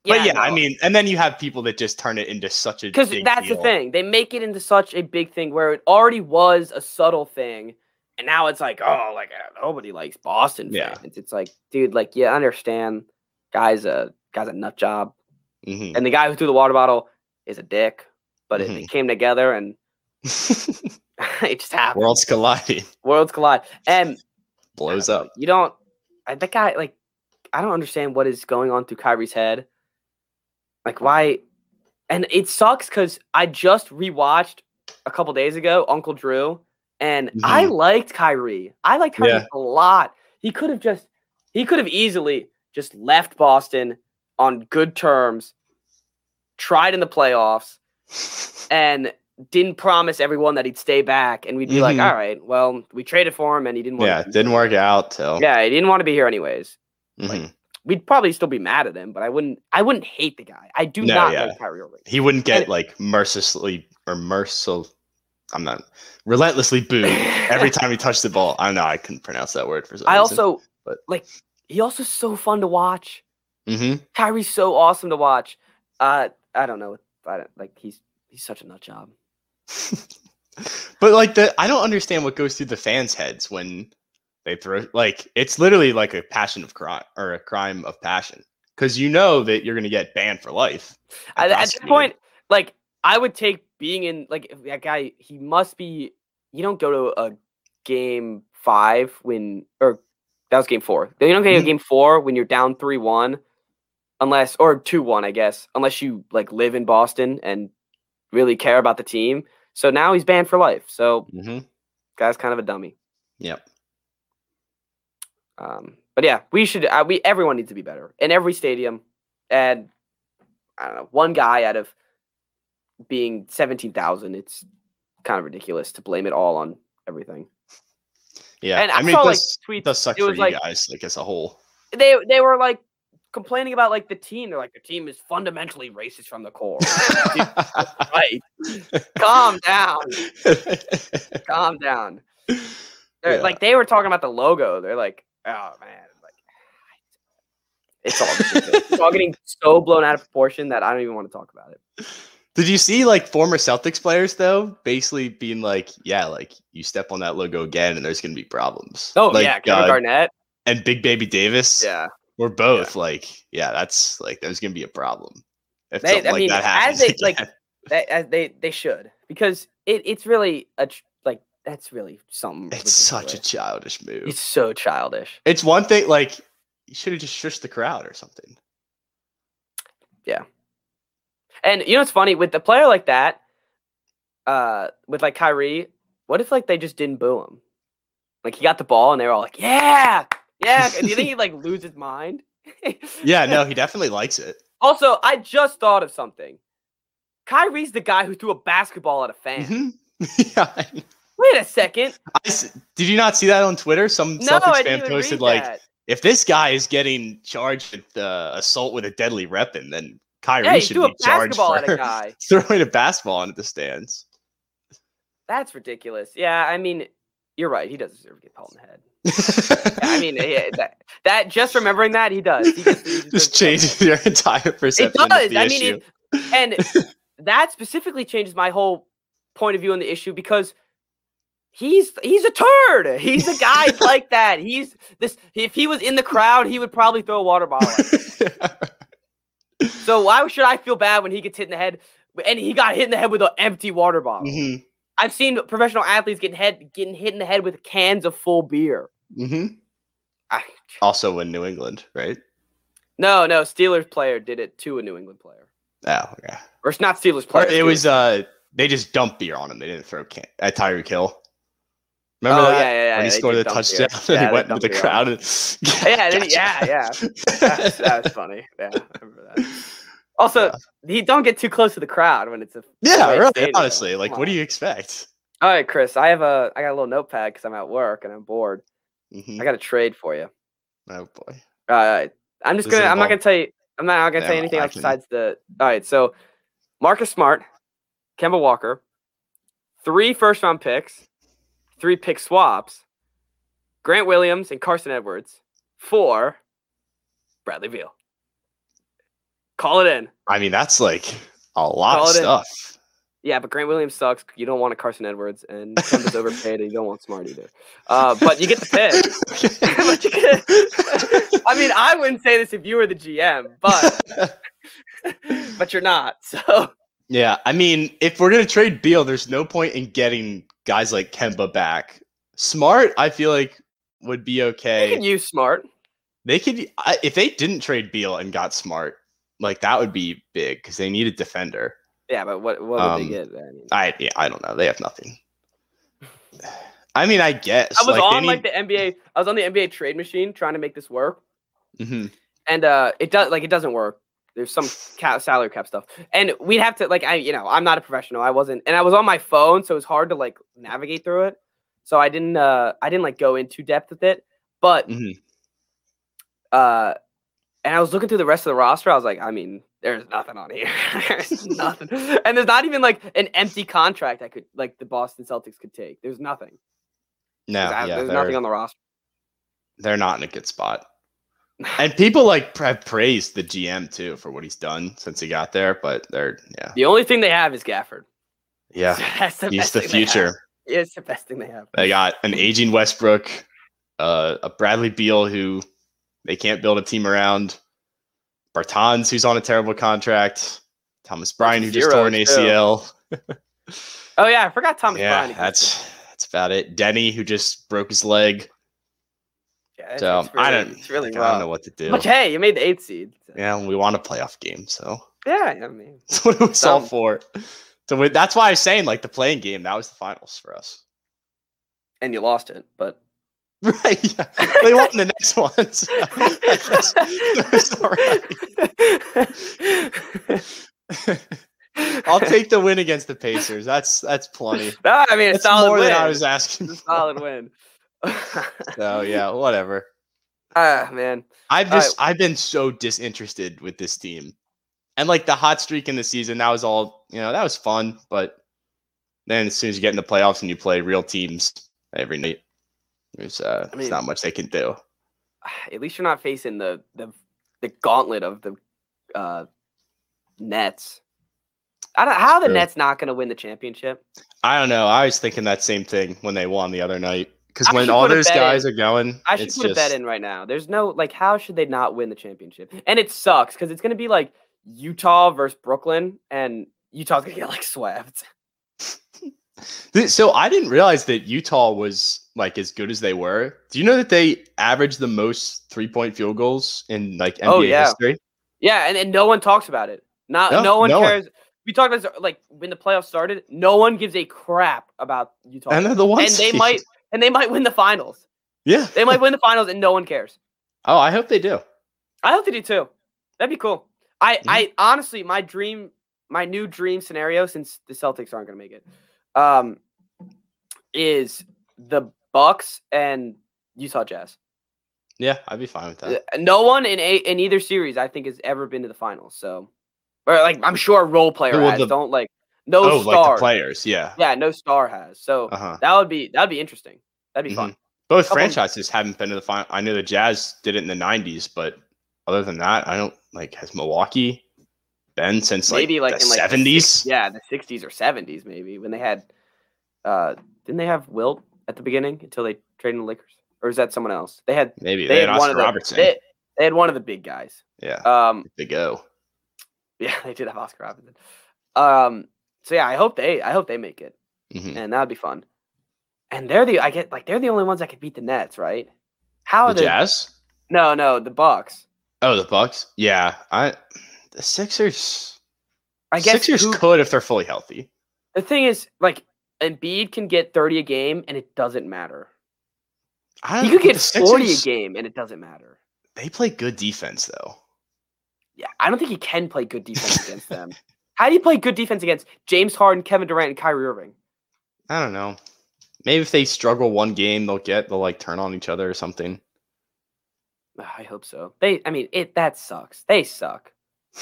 [SPEAKER 2] but yeah, I
[SPEAKER 1] no.
[SPEAKER 2] mean, and then you have people that just turn it into such a
[SPEAKER 1] because that's the thing they make it into such a big thing where it already was a subtle thing and now it's like oh like uh, nobody likes boston
[SPEAKER 2] Yeah.
[SPEAKER 1] it's like dude like yeah I understand guys a guy's a nut job
[SPEAKER 2] Mhm.
[SPEAKER 1] and the guy who threw the water bottle is a dick. But it,
[SPEAKER 2] Mhm.
[SPEAKER 1] they came together, and [LAUGHS] [LAUGHS] it just happened.
[SPEAKER 2] Worlds collide.
[SPEAKER 1] Worlds collide, and
[SPEAKER 2] Blows
[SPEAKER 1] I don't know,
[SPEAKER 2] up.
[SPEAKER 1] You don't. I, that guy, like, I don't understand what is going on through Kyrie's head. Like, why? And it sucks because I just rewatched a couple days ago Uncle Drew, and I liked Kyrie. I liked Kyrie
[SPEAKER 2] Yeah.
[SPEAKER 1] a lot. He could have just, he could have easily just left Boston on good terms, tried in the playoffs, [LAUGHS] and didn't promise everyone that he'd stay back. And we'd be like,
[SPEAKER 2] Mhm.
[SPEAKER 1] all right, well, we traded for him, and he didn't want.
[SPEAKER 2] yeah,
[SPEAKER 1] to
[SPEAKER 2] it didn't work out till.
[SPEAKER 1] yeah, he didn't want to be here anyways.
[SPEAKER 2] Mhm.
[SPEAKER 1] We'd probably still be mad at him, but I wouldn't. I wouldn't hate the guy. I do
[SPEAKER 2] No,
[SPEAKER 1] not
[SPEAKER 2] yeah.
[SPEAKER 1] like Kyrie Irving.
[SPEAKER 2] He wouldn't get
[SPEAKER 1] And-
[SPEAKER 2] like mercilessly or mercil. I'm not relentlessly booed [LAUGHS] every time he touched the ball. I don't know. I couldn't pronounce that word for some
[SPEAKER 1] I
[SPEAKER 2] reason.
[SPEAKER 1] also
[SPEAKER 2] but-
[SPEAKER 1] like. He also so fun to watch.
[SPEAKER 2] Hmm
[SPEAKER 1] Kyrie's so awesome to watch. Uh, I don't know. I don't like. He's he's such a nut job. [LAUGHS]
[SPEAKER 2] but like the, I don't understand what goes through the fans' heads when they throw. Like it's literally like a passion of crime or a crime of passion because you know that you're gonna get banned for life.
[SPEAKER 1] I, at this point, like I would take being in like that guy. He must be. You don't go to a game five when or that was game four. You don't go to
[SPEAKER 2] Mhm.
[SPEAKER 1] game four when you're down three one, unless or two one, I guess, unless you like live in Boston and really care about the team. So now he's banned for life. So
[SPEAKER 2] Mhm.
[SPEAKER 1] guy's kind of a dummy.
[SPEAKER 2] Yep.
[SPEAKER 1] Um, but yeah, we should. Uh, we everyone needs to be better in every stadium, and I don't know one guy out of being seventeen thousand. It's kind of ridiculous to blame it all on everything.
[SPEAKER 2] Yeah.
[SPEAKER 1] And I,
[SPEAKER 2] I mean,
[SPEAKER 1] saw
[SPEAKER 2] it
[SPEAKER 1] like tweets.
[SPEAKER 2] it does suck for
[SPEAKER 1] was
[SPEAKER 2] you
[SPEAKER 1] like-
[SPEAKER 2] guys, like as a whole.
[SPEAKER 1] They they were like complaining about like the team. They're like the team is fundamentally racist from the core. [LAUGHS] right? Calm down. Calm down.
[SPEAKER 2] Yeah.
[SPEAKER 1] Like they were talking about the logo. They're like, oh man, like [SIGHS] it's all it's all getting so blown out of proportion that I don't even want to talk about it.
[SPEAKER 2] Did you see like former Celtics players though, basically being like, "Yeah, like you step on that logo again, and there's gonna be problems."
[SPEAKER 1] Oh
[SPEAKER 2] like,
[SPEAKER 1] yeah, Kevin
[SPEAKER 2] uh,
[SPEAKER 1] Garnett.
[SPEAKER 2] and Big Baby Davis.
[SPEAKER 1] Yeah,
[SPEAKER 2] we're both like, yeah, that's like there's gonna be a problem if
[SPEAKER 1] They-
[SPEAKER 2] something
[SPEAKER 1] I
[SPEAKER 2] like
[SPEAKER 1] mean,
[SPEAKER 2] that
[SPEAKER 1] as
[SPEAKER 2] happens.
[SPEAKER 1] they- [LAUGHS] like, they, as they they should because it, it's really a like that's really something.
[SPEAKER 2] it's such a childish move.
[SPEAKER 1] It's
[SPEAKER 2] It's,
[SPEAKER 1] so childish.
[SPEAKER 2] It's one thing like you should have just shushed the crowd or something.
[SPEAKER 1] Yeah, and you know what's funny with the player like that, uh, with like Kyrie, what if like they just didn't boo him? Like he got the ball and they were all like, "Yeah, yeah." [LAUGHS] Do you think he'd like lose his mind? [LAUGHS]
[SPEAKER 2] Yeah, no, he definitely likes it.
[SPEAKER 1] Also, I just thought of something. Kyrie's the guy who threw a basketball at a fan.
[SPEAKER 2] Mhm. [LAUGHS] yeah.
[SPEAKER 1] Wait a second.
[SPEAKER 2] I did you not see that on Twitter? Some
[SPEAKER 1] No,
[SPEAKER 2] Celtics fan posted like,
[SPEAKER 1] that.
[SPEAKER 2] if this guy is getting charged with uh, assault with a deadly weapon, then Kyrie
[SPEAKER 1] Yeah,
[SPEAKER 2] should be charged for
[SPEAKER 1] a guy.
[SPEAKER 2] throwing a basketball into the stands.
[SPEAKER 1] That's ridiculous. Yeah, I mean, you're right. He does deserve to get pulled in the head. [LAUGHS] I mean, yeah, that, that just remembering that he does. He just, he
[SPEAKER 2] Just
[SPEAKER 1] to get pulled in the head.
[SPEAKER 2] changes [LAUGHS] your entire perception.
[SPEAKER 1] It does.
[SPEAKER 2] Of the
[SPEAKER 1] I mean,
[SPEAKER 2] issue.
[SPEAKER 1] it, and that specifically changes my whole point of view on the issue because he's he's a turd. He's a guy [LAUGHS] like that. He's this. If he was in the crowd, he would probably throw a water bottle. at. So why should I feel bad when he gets hit in the head? And he got hit in the head with an empty water bottle.
[SPEAKER 2] Mhm,
[SPEAKER 1] I've seen professional athletes getting head getting hit in the head with cans of full beer.
[SPEAKER 2] Mhm.
[SPEAKER 1] I,
[SPEAKER 2] Also in New England, right?
[SPEAKER 1] no, no, Steelers player did it to a New England player,
[SPEAKER 2] Oh, yeah.
[SPEAKER 1] or it's not Steelers
[SPEAKER 2] Or
[SPEAKER 1] player.
[SPEAKER 2] it
[SPEAKER 1] Steelers
[SPEAKER 2] was uh, they just dumped beer on him. They didn't throw can at Tyreek Hill. Remember
[SPEAKER 1] Oh,
[SPEAKER 2] that
[SPEAKER 1] yeah, yeah, yeah,
[SPEAKER 2] when he
[SPEAKER 1] they
[SPEAKER 2] scored the
[SPEAKER 1] dump beer.
[SPEAKER 2] touchdown?
[SPEAKER 1] Yeah,
[SPEAKER 2] he went with the crowd. And, [LAUGHS]
[SPEAKER 1] Yeah, then- yeah, yeah. That's, that was funny. Yeah, I remember that. Also,
[SPEAKER 2] Yeah.
[SPEAKER 1] he don't get too close to the crowd when it's a
[SPEAKER 2] yeah, really.
[SPEAKER 1] stadium.
[SPEAKER 2] Honestly, like,
[SPEAKER 1] Come
[SPEAKER 2] what do you expect?
[SPEAKER 1] All right, Chris. I have a I got a little notepad because I'm at work and I'm bored.
[SPEAKER 2] Mhm.
[SPEAKER 1] I got a trade for you.
[SPEAKER 2] Oh boy.
[SPEAKER 1] Uh, I'm just
[SPEAKER 2] Does
[SPEAKER 1] gonna. I'm not gonna tell you. I'm not gonna tell you anything else besides the. All right, so Marcus Smart, Kemba Walker, three first round picks, three pick swaps, Grant Williams and Carson Edwards, four Bradley Beal. Call it in.
[SPEAKER 2] I mean, that's like a lot
[SPEAKER 1] Call
[SPEAKER 2] of stuff.
[SPEAKER 1] Yeah, but Grant Williams sucks. You don't want a Carson Edwards, and [LAUGHS] Kemba's overpaid, and you don't want Smart either. Uh, but you get the pick. [LAUGHS] But you get- [LAUGHS] I mean, I wouldn't say this if you were the GM, but but you're not. So
[SPEAKER 2] Yeah, I mean, if we're gonna trade Beal, there's no point in getting guys like Kemba back. Smart, I feel like would be
[SPEAKER 1] they
[SPEAKER 2] okay.
[SPEAKER 1] can use smart.
[SPEAKER 2] They could, if they didn't trade Beal and got Smart, like that would be big because they need a defender.
[SPEAKER 1] Yeah, but what what would
[SPEAKER 2] Um,
[SPEAKER 1] they get? I mean,
[SPEAKER 2] I, yeah, I don't know. They have nothing. [SIGHS] I mean, I guess.
[SPEAKER 1] I was
[SPEAKER 2] like, they
[SPEAKER 1] on like the NBA. I was on the NBA trade machine trying to make this work,
[SPEAKER 2] Mhm.
[SPEAKER 1] and uh, it does like it doesn't work. There's some cap, salary cap stuff, and we'd have to like I you know I'm not a professional. I wasn't, and I was on my phone, so it was hard to like navigate through it. So I didn't uh I didn't like go into depth with it, but
[SPEAKER 2] Mhm.
[SPEAKER 1] uh, and I was looking through the rest of the roster. I was like, I mean, there's nothing on here. [LAUGHS] there's [LAUGHS] nothing, and there's not even like an empty contract I could like the Boston Celtics could take. There's nothing.
[SPEAKER 2] No,
[SPEAKER 1] There's,
[SPEAKER 2] yeah,
[SPEAKER 1] there's nothing on the roster.
[SPEAKER 2] they're not in a good spot. [LAUGHS] And people like have praised the GM too for what he's done since he got there, but they're yeah,
[SPEAKER 1] The only thing they have is Gafford.
[SPEAKER 2] yeah.
[SPEAKER 1] That's the
[SPEAKER 2] He's the future.
[SPEAKER 1] It's the best thing they have.
[SPEAKER 2] They got an aging Westbrook, uh, a Bradley Beal who they can't build a team around, Bertans who's on a terrible contract, Thomas Bryant who just tore an. ACL.
[SPEAKER 1] Oh yeah, I forgot Thomas
[SPEAKER 2] yeah,
[SPEAKER 1] Bryant.
[SPEAKER 2] that's that's about it. Deni who just broke his leg.
[SPEAKER 1] yeah, it's,
[SPEAKER 2] So
[SPEAKER 1] it's really,
[SPEAKER 2] I don't,
[SPEAKER 1] It's really
[SPEAKER 2] like, I don't know what to do.
[SPEAKER 1] But hey, you made the eighth seed. so-
[SPEAKER 2] Yeah, we want a playoff game, so
[SPEAKER 1] Yeah, I mean, [LAUGHS]
[SPEAKER 2] that's what it was all for. So we, that's why I was saying like the play-in game that was the finals for us.
[SPEAKER 1] and you lost it, but [LAUGHS]
[SPEAKER 2] Right? Yeah. They want the next one. So that's, that's all right. I'll take the win against the Pacers. That's that's plenty. [LAUGHS]
[SPEAKER 1] No, I mean, it's solid
[SPEAKER 2] more
[SPEAKER 1] win.
[SPEAKER 2] than I was asking.
[SPEAKER 1] It's a
[SPEAKER 2] for.
[SPEAKER 1] solid win. [LAUGHS]
[SPEAKER 2] So yeah, whatever.
[SPEAKER 1] ah, man.
[SPEAKER 2] I've
[SPEAKER 1] All right.
[SPEAKER 2] just I've been so disinterested with this team, and like the hot streak in the season, that was all you know. That was fun, but then as soon as you get in the playoffs and you play real teams every night, there's uh,
[SPEAKER 1] I
[SPEAKER 2] there's
[SPEAKER 1] mean-
[SPEAKER 2] not much they can do. [SIGHS]
[SPEAKER 1] At least you're not facing the the the gauntlet of the uh, Nets. I don't, how are the
[SPEAKER 2] True.
[SPEAKER 1] Nets not going to win the championship?
[SPEAKER 2] I don't know. I was thinking that same thing when they won the other night. Because when all those guys
[SPEAKER 1] in.
[SPEAKER 2] are going,
[SPEAKER 1] I should put a bet in right now. There's no like, how should they not win the championship? And it sucks because it's going to be like Utah versus Brooklyn, and Utah's going to get like swept. [LAUGHS]
[SPEAKER 2] So I didn't realize that Utah was like as good as they were. Do you know that they averaged the most three point field goals in like NBA
[SPEAKER 1] Oh, yeah.
[SPEAKER 2] history?
[SPEAKER 1] Yeah, and, and no one talks about it. Not
[SPEAKER 2] No,
[SPEAKER 1] no, one
[SPEAKER 2] no one.
[SPEAKER 1] cares. We talked about this, like when the playoffs started. No one gives a crap about Utah,
[SPEAKER 2] And they're the one
[SPEAKER 1] and they
[SPEAKER 2] seed.
[SPEAKER 1] might and they might win the finals.
[SPEAKER 2] Yeah.
[SPEAKER 1] They might win the finals, and no one cares.
[SPEAKER 2] Oh, I hope they do.
[SPEAKER 1] I hope they do too. That'd be cool. I
[SPEAKER 2] Mm-hmm.
[SPEAKER 1] I honestly, my dream, my new dream scenario, since the Celtics aren't going to make it, um, is the Bucks and Utah Jazz.
[SPEAKER 2] Yeah, I'd be fine with that.
[SPEAKER 1] Uh, No one in a in either series I think has ever been to the finals. So, or like I'm sure a role player
[SPEAKER 2] Well,
[SPEAKER 1] has.
[SPEAKER 2] the-
[SPEAKER 1] Don't like no
[SPEAKER 2] oh,
[SPEAKER 1] star.
[SPEAKER 2] like players. Yeah.
[SPEAKER 1] Yeah, no star has. So
[SPEAKER 2] Uh huh.
[SPEAKER 1] that would be that'd be interesting. That'd be fun.
[SPEAKER 2] Both franchises haven't been to the final. I know the Jazz did it in the '90s, but other than that, I don't like. Has Milwaukee been since like
[SPEAKER 1] Maybe like
[SPEAKER 2] the
[SPEAKER 1] in like the
[SPEAKER 2] '70s?
[SPEAKER 1] yeah, the 60s or 70s maybe when they had. uh Didn't they have Wilt at the beginning until they traded in the Lakers, or is that someone else? They had
[SPEAKER 2] Maybe
[SPEAKER 1] they,
[SPEAKER 2] they, had
[SPEAKER 1] had one
[SPEAKER 2] Oscar
[SPEAKER 1] of the
[SPEAKER 2] Robertson.
[SPEAKER 1] They, they had one of the big guys.
[SPEAKER 2] yeah,
[SPEAKER 1] Um,
[SPEAKER 2] they go.
[SPEAKER 1] yeah, [LAUGHS] they did have Oscar Robertson. Um, so yeah, I hope they I hope they make it.
[SPEAKER 2] Mhm.
[SPEAKER 1] and that'd be fun. And they're the I get like they're the only ones that could beat the Nets, right? How are
[SPEAKER 2] The
[SPEAKER 1] the
[SPEAKER 2] Jazz?
[SPEAKER 1] No, no, the Bucks.
[SPEAKER 2] Oh, the Bucks. Yeah, I. The Sixers.
[SPEAKER 1] I guess
[SPEAKER 2] Sixers
[SPEAKER 1] who-
[SPEAKER 2] could if they're fully healthy.
[SPEAKER 1] the thing is like Embiid can get 30 a game and it doesn't matter.
[SPEAKER 2] I
[SPEAKER 1] He could get
[SPEAKER 2] the
[SPEAKER 1] 40 a game and it doesn't matter.
[SPEAKER 2] They play good defense though.
[SPEAKER 1] Yeah, I don't think he can play good defense against them. How do you play good defense against James Harden, Kevin Durant, and Kyrie Irving?
[SPEAKER 2] I don't know. Maybe if they struggle one game, they'll get they'll like turn on each other or something.
[SPEAKER 1] Ah, I hope so. They I mean it that sucks. They suck.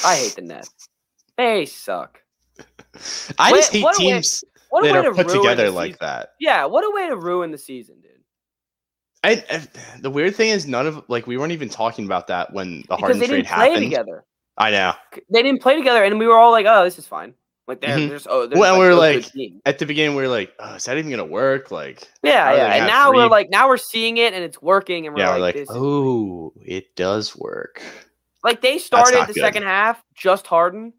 [SPEAKER 1] I hate the Nets. They suck. [LAUGHS]
[SPEAKER 2] I
[SPEAKER 1] Wait,
[SPEAKER 2] just hate
[SPEAKER 1] what
[SPEAKER 2] teams
[SPEAKER 1] What a
[SPEAKER 2] that
[SPEAKER 1] way
[SPEAKER 2] are
[SPEAKER 1] to
[SPEAKER 2] put
[SPEAKER 1] ruin
[SPEAKER 2] together
[SPEAKER 1] the
[SPEAKER 2] like that.
[SPEAKER 1] Yeah, what a way to ruin the season, dude.
[SPEAKER 2] I, I the weird thing is none of like we weren't even talking about that when the Harden
[SPEAKER 1] they
[SPEAKER 2] trade
[SPEAKER 1] didn't play
[SPEAKER 2] happened.
[SPEAKER 1] together.
[SPEAKER 2] I know.
[SPEAKER 1] They didn't play together, and we were all like, "Oh, this is fine." Like they're
[SPEAKER 2] Mhm.
[SPEAKER 1] there's oh, they're
[SPEAKER 2] Well,
[SPEAKER 1] just,
[SPEAKER 2] we were like- At the beginning, we were like, "Oh, is that even gonna work?" Like,
[SPEAKER 1] yeah, yeah. And now we're like, now we're seeing it, and it's working, and we're
[SPEAKER 2] yeah,
[SPEAKER 1] like,
[SPEAKER 2] we're like, "Oh, it does work."
[SPEAKER 1] Like they started the
[SPEAKER 2] good.
[SPEAKER 1] second half just Harden,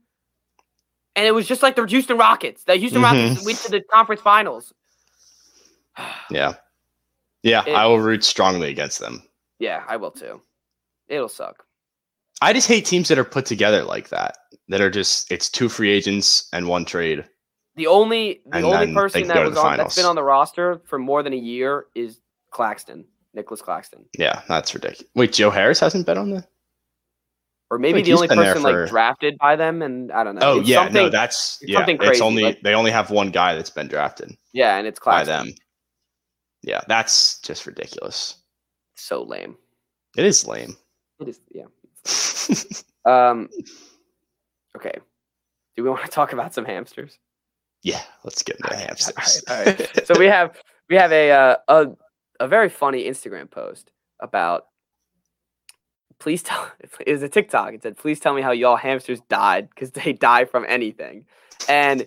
[SPEAKER 1] and it was just like the Houston Rockets. The Houston
[SPEAKER 2] Mhm.
[SPEAKER 1] Rockets went to the conference finals. [SIGHS]
[SPEAKER 2] Yeah. Yeah,
[SPEAKER 1] It-
[SPEAKER 2] I will root strongly against them.
[SPEAKER 1] Yeah, I will too. It'll suck.
[SPEAKER 2] I just hate teams that are put together like that. That are just it's two free agents and one trade.
[SPEAKER 1] The only the
[SPEAKER 2] And
[SPEAKER 1] only person that was on that's been on the roster for more than a year is Claxton, Nicholas Claxton,
[SPEAKER 2] Yeah, that's ridiculous. Wait, Joe Harris hasn't been on the
[SPEAKER 1] or maybe the only person
[SPEAKER 2] for-
[SPEAKER 1] like drafted by them, and I don't know.
[SPEAKER 2] Oh
[SPEAKER 1] It's
[SPEAKER 2] yeah, no, that's
[SPEAKER 1] it's
[SPEAKER 2] yeah.
[SPEAKER 1] something
[SPEAKER 2] It's
[SPEAKER 1] crazy,
[SPEAKER 2] only
[SPEAKER 1] like-
[SPEAKER 2] they only have one guy that's been drafted
[SPEAKER 1] yeah, and it's
[SPEAKER 2] by them. Yeah, that's just ridiculous.
[SPEAKER 1] So lame.
[SPEAKER 2] It is lame.
[SPEAKER 1] It is. Yeah. [LAUGHS] Um. Okay. Do we want to talk about some hamsters?
[SPEAKER 2] yeah, let's get into
[SPEAKER 1] All right,
[SPEAKER 2] hamsters.
[SPEAKER 1] all right, all [LAUGHS] so we have we have a uh, a a very funny Instagram post about. Please tell. [LAUGHS] It was a TikTok. It said, "Please tell me how y'all hamsters died because they die from anything," and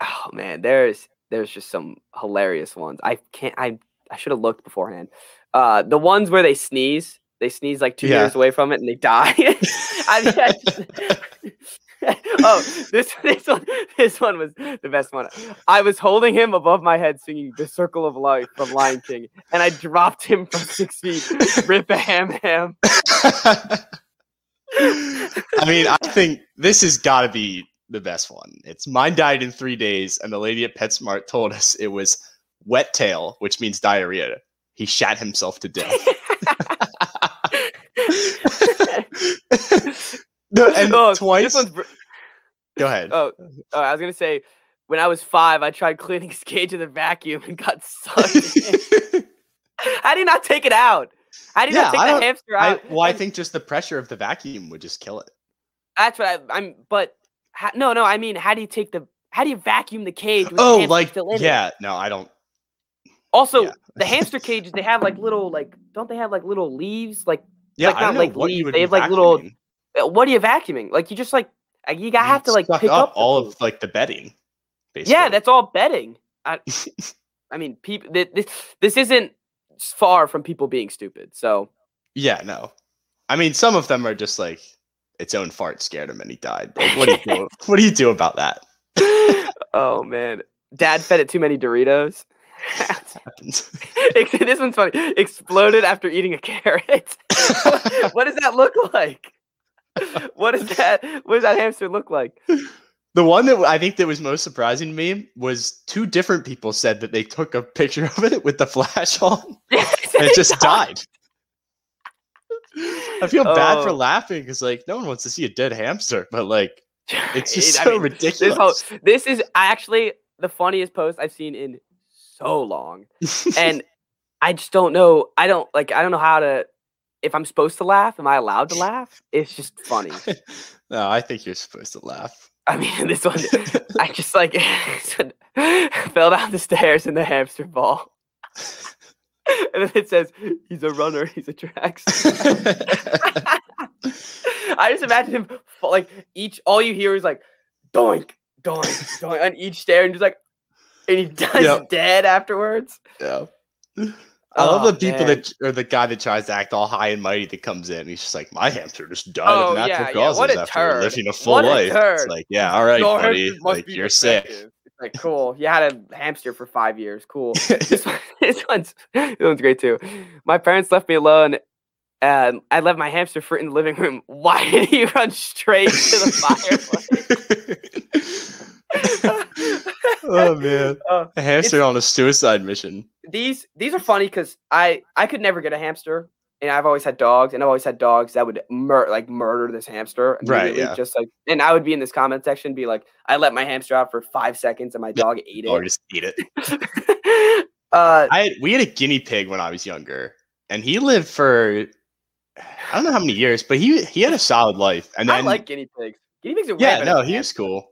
[SPEAKER 1] oh man, there's there's just some hilarious ones. I can't. I I should have looked beforehand. Uh, the ones where they sneeze, they sneeze like two
[SPEAKER 2] Yeah.
[SPEAKER 1] meters away from it and they die. [LAUGHS] I, I just- [LAUGHS] [LAUGHS] oh, this [LAUGHS] this one this one was the best one. I was holding him above my head singing "The Circle of Life" from Lion King, and I dropped him from six feet. Rip a ham ham.
[SPEAKER 2] I mean, I think this has got to be the best one. It's mine died in three days, and the lady at PetSmart told us it was wet tail, which means diarrhea. He shat himself to death. [LAUGHS] [LAUGHS] and
[SPEAKER 1] oh,
[SPEAKER 2] twice.
[SPEAKER 1] Br-
[SPEAKER 2] Go ahead.
[SPEAKER 1] oh, oh, I was gonna say, when I was five, I tried cleaning his cage with a vacuum and got sucked. I [LAUGHS] did not take it out? I did
[SPEAKER 2] Yeah,
[SPEAKER 1] not take
[SPEAKER 2] I
[SPEAKER 1] the hamster
[SPEAKER 2] I,
[SPEAKER 1] out?
[SPEAKER 2] well, I think just the pressure of the vacuum would just kill it.
[SPEAKER 1] that's what I, I'm. But ha, no, no. I mean, how do you take the? How do you vacuum the cage? With the
[SPEAKER 2] Oh,
[SPEAKER 1] hamster
[SPEAKER 2] like
[SPEAKER 1] still in it?
[SPEAKER 2] yeah, no, I don't.
[SPEAKER 1] Also,
[SPEAKER 2] Yeah.
[SPEAKER 1] the hamster cages they have like little like don't they have like little leaves like
[SPEAKER 2] Yeah,
[SPEAKER 1] Like,
[SPEAKER 2] I
[SPEAKER 1] not like
[SPEAKER 2] what you
[SPEAKER 1] leaves, they have, like, little-
[SPEAKER 2] vacuuming.
[SPEAKER 1] What are you vacuuming? Like you just like uh, you gotta have to like pick
[SPEAKER 2] up
[SPEAKER 1] up
[SPEAKER 2] all of like the bedding. Basically.
[SPEAKER 1] Yeah, that's all bedding. I, [LAUGHS] I mean, people. This this isn't far from people being stupid. So
[SPEAKER 2] Yeah, no. I mean, some of them are just like its own fart scared him and he died. Like, what do you do? [LAUGHS] what do you do about that? [LAUGHS]
[SPEAKER 1] oh man, Dad fed it too many Doritos. This one's funny. Exploded after eating a carrot. what does that look like? [LAUGHS] What is that? What does that hamster look like? [LAUGHS]
[SPEAKER 2] the one that I think that was most surprising to me was two different people said that they took a picture of it with the flash on [LAUGHS] and it just died. I feel bad for
[SPEAKER 1] Oh.
[SPEAKER 2] laughing because like no one wants to see a dead hamster, but like it's just
[SPEAKER 1] I
[SPEAKER 2] so
[SPEAKER 1] mean,
[SPEAKER 2] ridiculous.
[SPEAKER 1] This whole this is actually the funniest post I've seen in so long, and I just don't know. I don't like. I don't know how to. If I'm supposed to laugh, am I allowed to [LAUGHS] laugh? It's just funny. [LAUGHS]
[SPEAKER 2] no, I think you're supposed to laugh.
[SPEAKER 1] I mean, [LAUGHS] this one, I just like fell down the stairs in the hamster ball, and then it says he's a runner. He's a tracks. I just imagine him like each. All you hear is like doink, doink, doink on each stair, and just like, and he dies
[SPEAKER 2] Yep.
[SPEAKER 1] dead afterwards.
[SPEAKER 2] Yeah. I love
[SPEAKER 1] Oh,
[SPEAKER 2] the people
[SPEAKER 1] man.
[SPEAKER 2] that, or the guy that tries to act all high and mighty that comes in. He's just like, my hamster just died
[SPEAKER 1] Oh,
[SPEAKER 2] of natural
[SPEAKER 1] yeah, yeah,
[SPEAKER 2] causes
[SPEAKER 1] a
[SPEAKER 2] after
[SPEAKER 1] turd.
[SPEAKER 2] living a full
[SPEAKER 1] a
[SPEAKER 2] life. It's like, yeah, all right,
[SPEAKER 1] Your
[SPEAKER 2] buddy. Like, you're sick.
[SPEAKER 1] It's like cool. You had a hamster for five years. Cool. [LAUGHS] this, one, [LAUGHS] this one's this one's great too. My parents left me alone. And I left my hamster fruit in the living room. [LAUGHS] Why did he run straight to the fireplace?
[SPEAKER 2] oh man,
[SPEAKER 1] Uh,
[SPEAKER 2] a hamster on a suicide mission.
[SPEAKER 1] These these are funny because I I could never get a hamster, and I've always had dogs, and I've always had dogs that would mur- like murder this hamster.
[SPEAKER 2] Right, yeah.
[SPEAKER 1] Just like, and I would be in this comment section, be like, I let my hamster out for five seconds, and my dog ate it.
[SPEAKER 2] Or just eat it. [LAUGHS]
[SPEAKER 1] uh,
[SPEAKER 2] I we had a guinea pig when I was younger, and he lived for I don't know how many years, but he he had a solid life. And then
[SPEAKER 1] I like guinea pigs. Guinea pigs are
[SPEAKER 2] yeah, no, he was cool.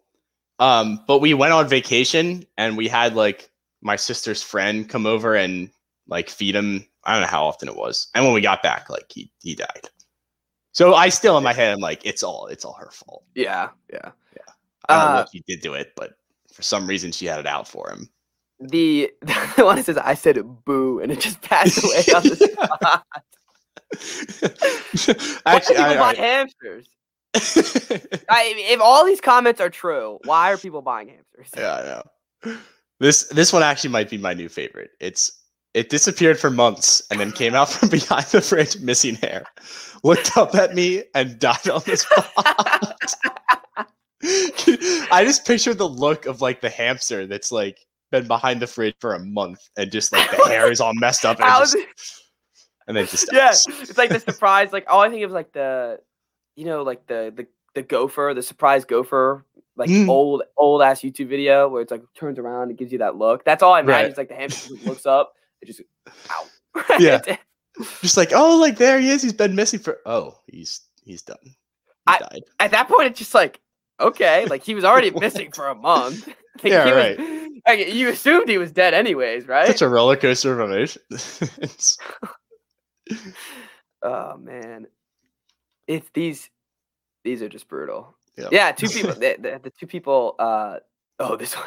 [SPEAKER 2] Um, but we went on vacation and we had like my sister's friend come over and like feed him. I don't know how often it was. And when we got back, like he he died. So I still in my head, I'm like, it's all it's all her fault.
[SPEAKER 1] Yeah, yeah. Yeah.
[SPEAKER 2] I don't know
[SPEAKER 1] uh, if
[SPEAKER 2] what she did to it, but for some reason she had it out for him.
[SPEAKER 1] The [LAUGHS] the one that says I said boo, and it just [LAUGHS] passed away on the [LAUGHS] spot. Why
[SPEAKER 2] Actually,
[SPEAKER 1] do people
[SPEAKER 2] I,
[SPEAKER 1] buy
[SPEAKER 2] all
[SPEAKER 1] hamsters? I, if all these comments are true, why are people buying hamsters?
[SPEAKER 2] yeah, I know. This this one actually might be my new favorite. It's it disappeared for months and then came out from [LAUGHS] behind the fridge missing hair. Looked up at me and died on the spot. [LAUGHS] I just pictured the look of like the hamster that's like been behind the fridge for a month and just like the hair is all messed up and, just, [LAUGHS] and then just
[SPEAKER 1] yeah,
[SPEAKER 2] dies.
[SPEAKER 1] it's like the surprise. Like all I think of like the, you know, like the the the gopher, the surprise gopher, like
[SPEAKER 2] Mm.
[SPEAKER 1] old old ass YouTube video where it's like turns around and gives you that look. That's all I imagine.
[SPEAKER 2] Right.
[SPEAKER 1] It's like the hamster looks up, it just ow. [LAUGHS]
[SPEAKER 2] Yeah. [LAUGHS] just like oh like there he is he's been missing for oh he's he's done he
[SPEAKER 1] I-
[SPEAKER 2] died
[SPEAKER 1] At that point, it's just like okay, like he was already [LAUGHS] missing for a month. Like,
[SPEAKER 2] Yeah,
[SPEAKER 1] he was-
[SPEAKER 2] right.
[SPEAKER 1] like, you assumed he was dead anyways, right?
[SPEAKER 2] such a roller coaster of emotions
[SPEAKER 1] Oh man, it's these. These are just brutal.
[SPEAKER 2] Yeah.
[SPEAKER 1] Yeah, two people. [LAUGHS] the, the, the two people. Uh, oh, this [LAUGHS] one.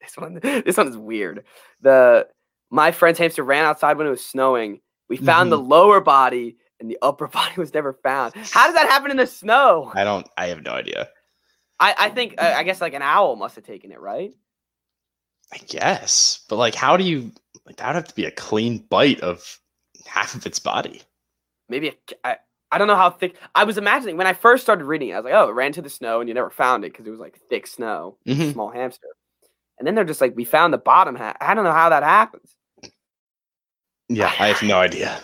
[SPEAKER 1] This one. This one is weird. The my friend's hamster ran outside when it was snowing. We found
[SPEAKER 2] Mm-hmm.
[SPEAKER 1] the lower body and the upper [LAUGHS] body was never found. How does that happen in the snow?
[SPEAKER 2] i don't i have no idea
[SPEAKER 1] I, I think uh, I guess like an owl must have taken it, right?
[SPEAKER 2] i guess but like how do you like that would have to be a clean bite of half of its body
[SPEAKER 1] Maybe a I, I don't know how thick. I was imagining when I first started reading it. I was like, oh, it ran to the snow and you never found it because it was like thick snow.
[SPEAKER 2] Mhm.
[SPEAKER 1] small hamster. And then they're just like, we found the bottom half. I don't know how that happens.
[SPEAKER 2] yeah i have no idea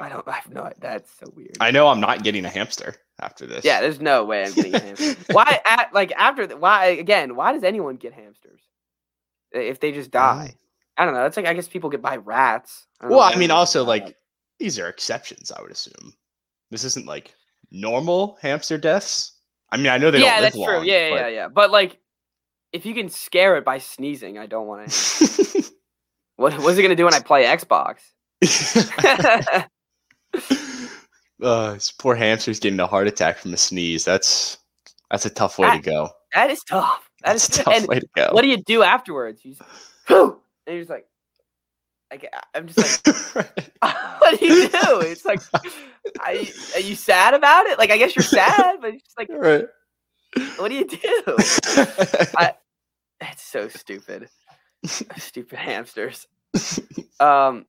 [SPEAKER 1] I don't. I have no. That's so weird.
[SPEAKER 2] i know i'm not getting a hamster after this
[SPEAKER 1] yeah, there's no way I'm getting a hamster. why? At, like after the, why again? Why does anyone get hamsters if they just die? I don't know. That's like I guess people get by rats. I don't know
[SPEAKER 2] well i mean also like these are exceptions i would assume this isn't like normal hamster deaths i mean i know they
[SPEAKER 1] yeah,
[SPEAKER 2] don't live
[SPEAKER 1] that's true.
[SPEAKER 2] long,
[SPEAKER 1] Yeah, yeah,
[SPEAKER 2] but-
[SPEAKER 1] yeah, yeah. But like, if you can scare it by sneezing, I don't want to. [LAUGHS] What what's it gonna do when I play Xbox? [LAUGHS]
[SPEAKER 2] uh, this poor hamster's getting a heart attack from a sneeze. That's that's a tough way to go.
[SPEAKER 1] that is tough. That
[SPEAKER 2] That's
[SPEAKER 1] is
[SPEAKER 2] tough
[SPEAKER 1] and
[SPEAKER 2] way to go.
[SPEAKER 1] what do you do afterwards? You just, and you're just like, like I'm just like, [LAUGHS] [LAUGHS] what do you do? It's like, are you, are you sad about it? Like, I guess you're sad, but it's just like,
[SPEAKER 2] right.
[SPEAKER 1] what do you do? [LAUGHS] I- That's so stupid. stupid hamsters. Um.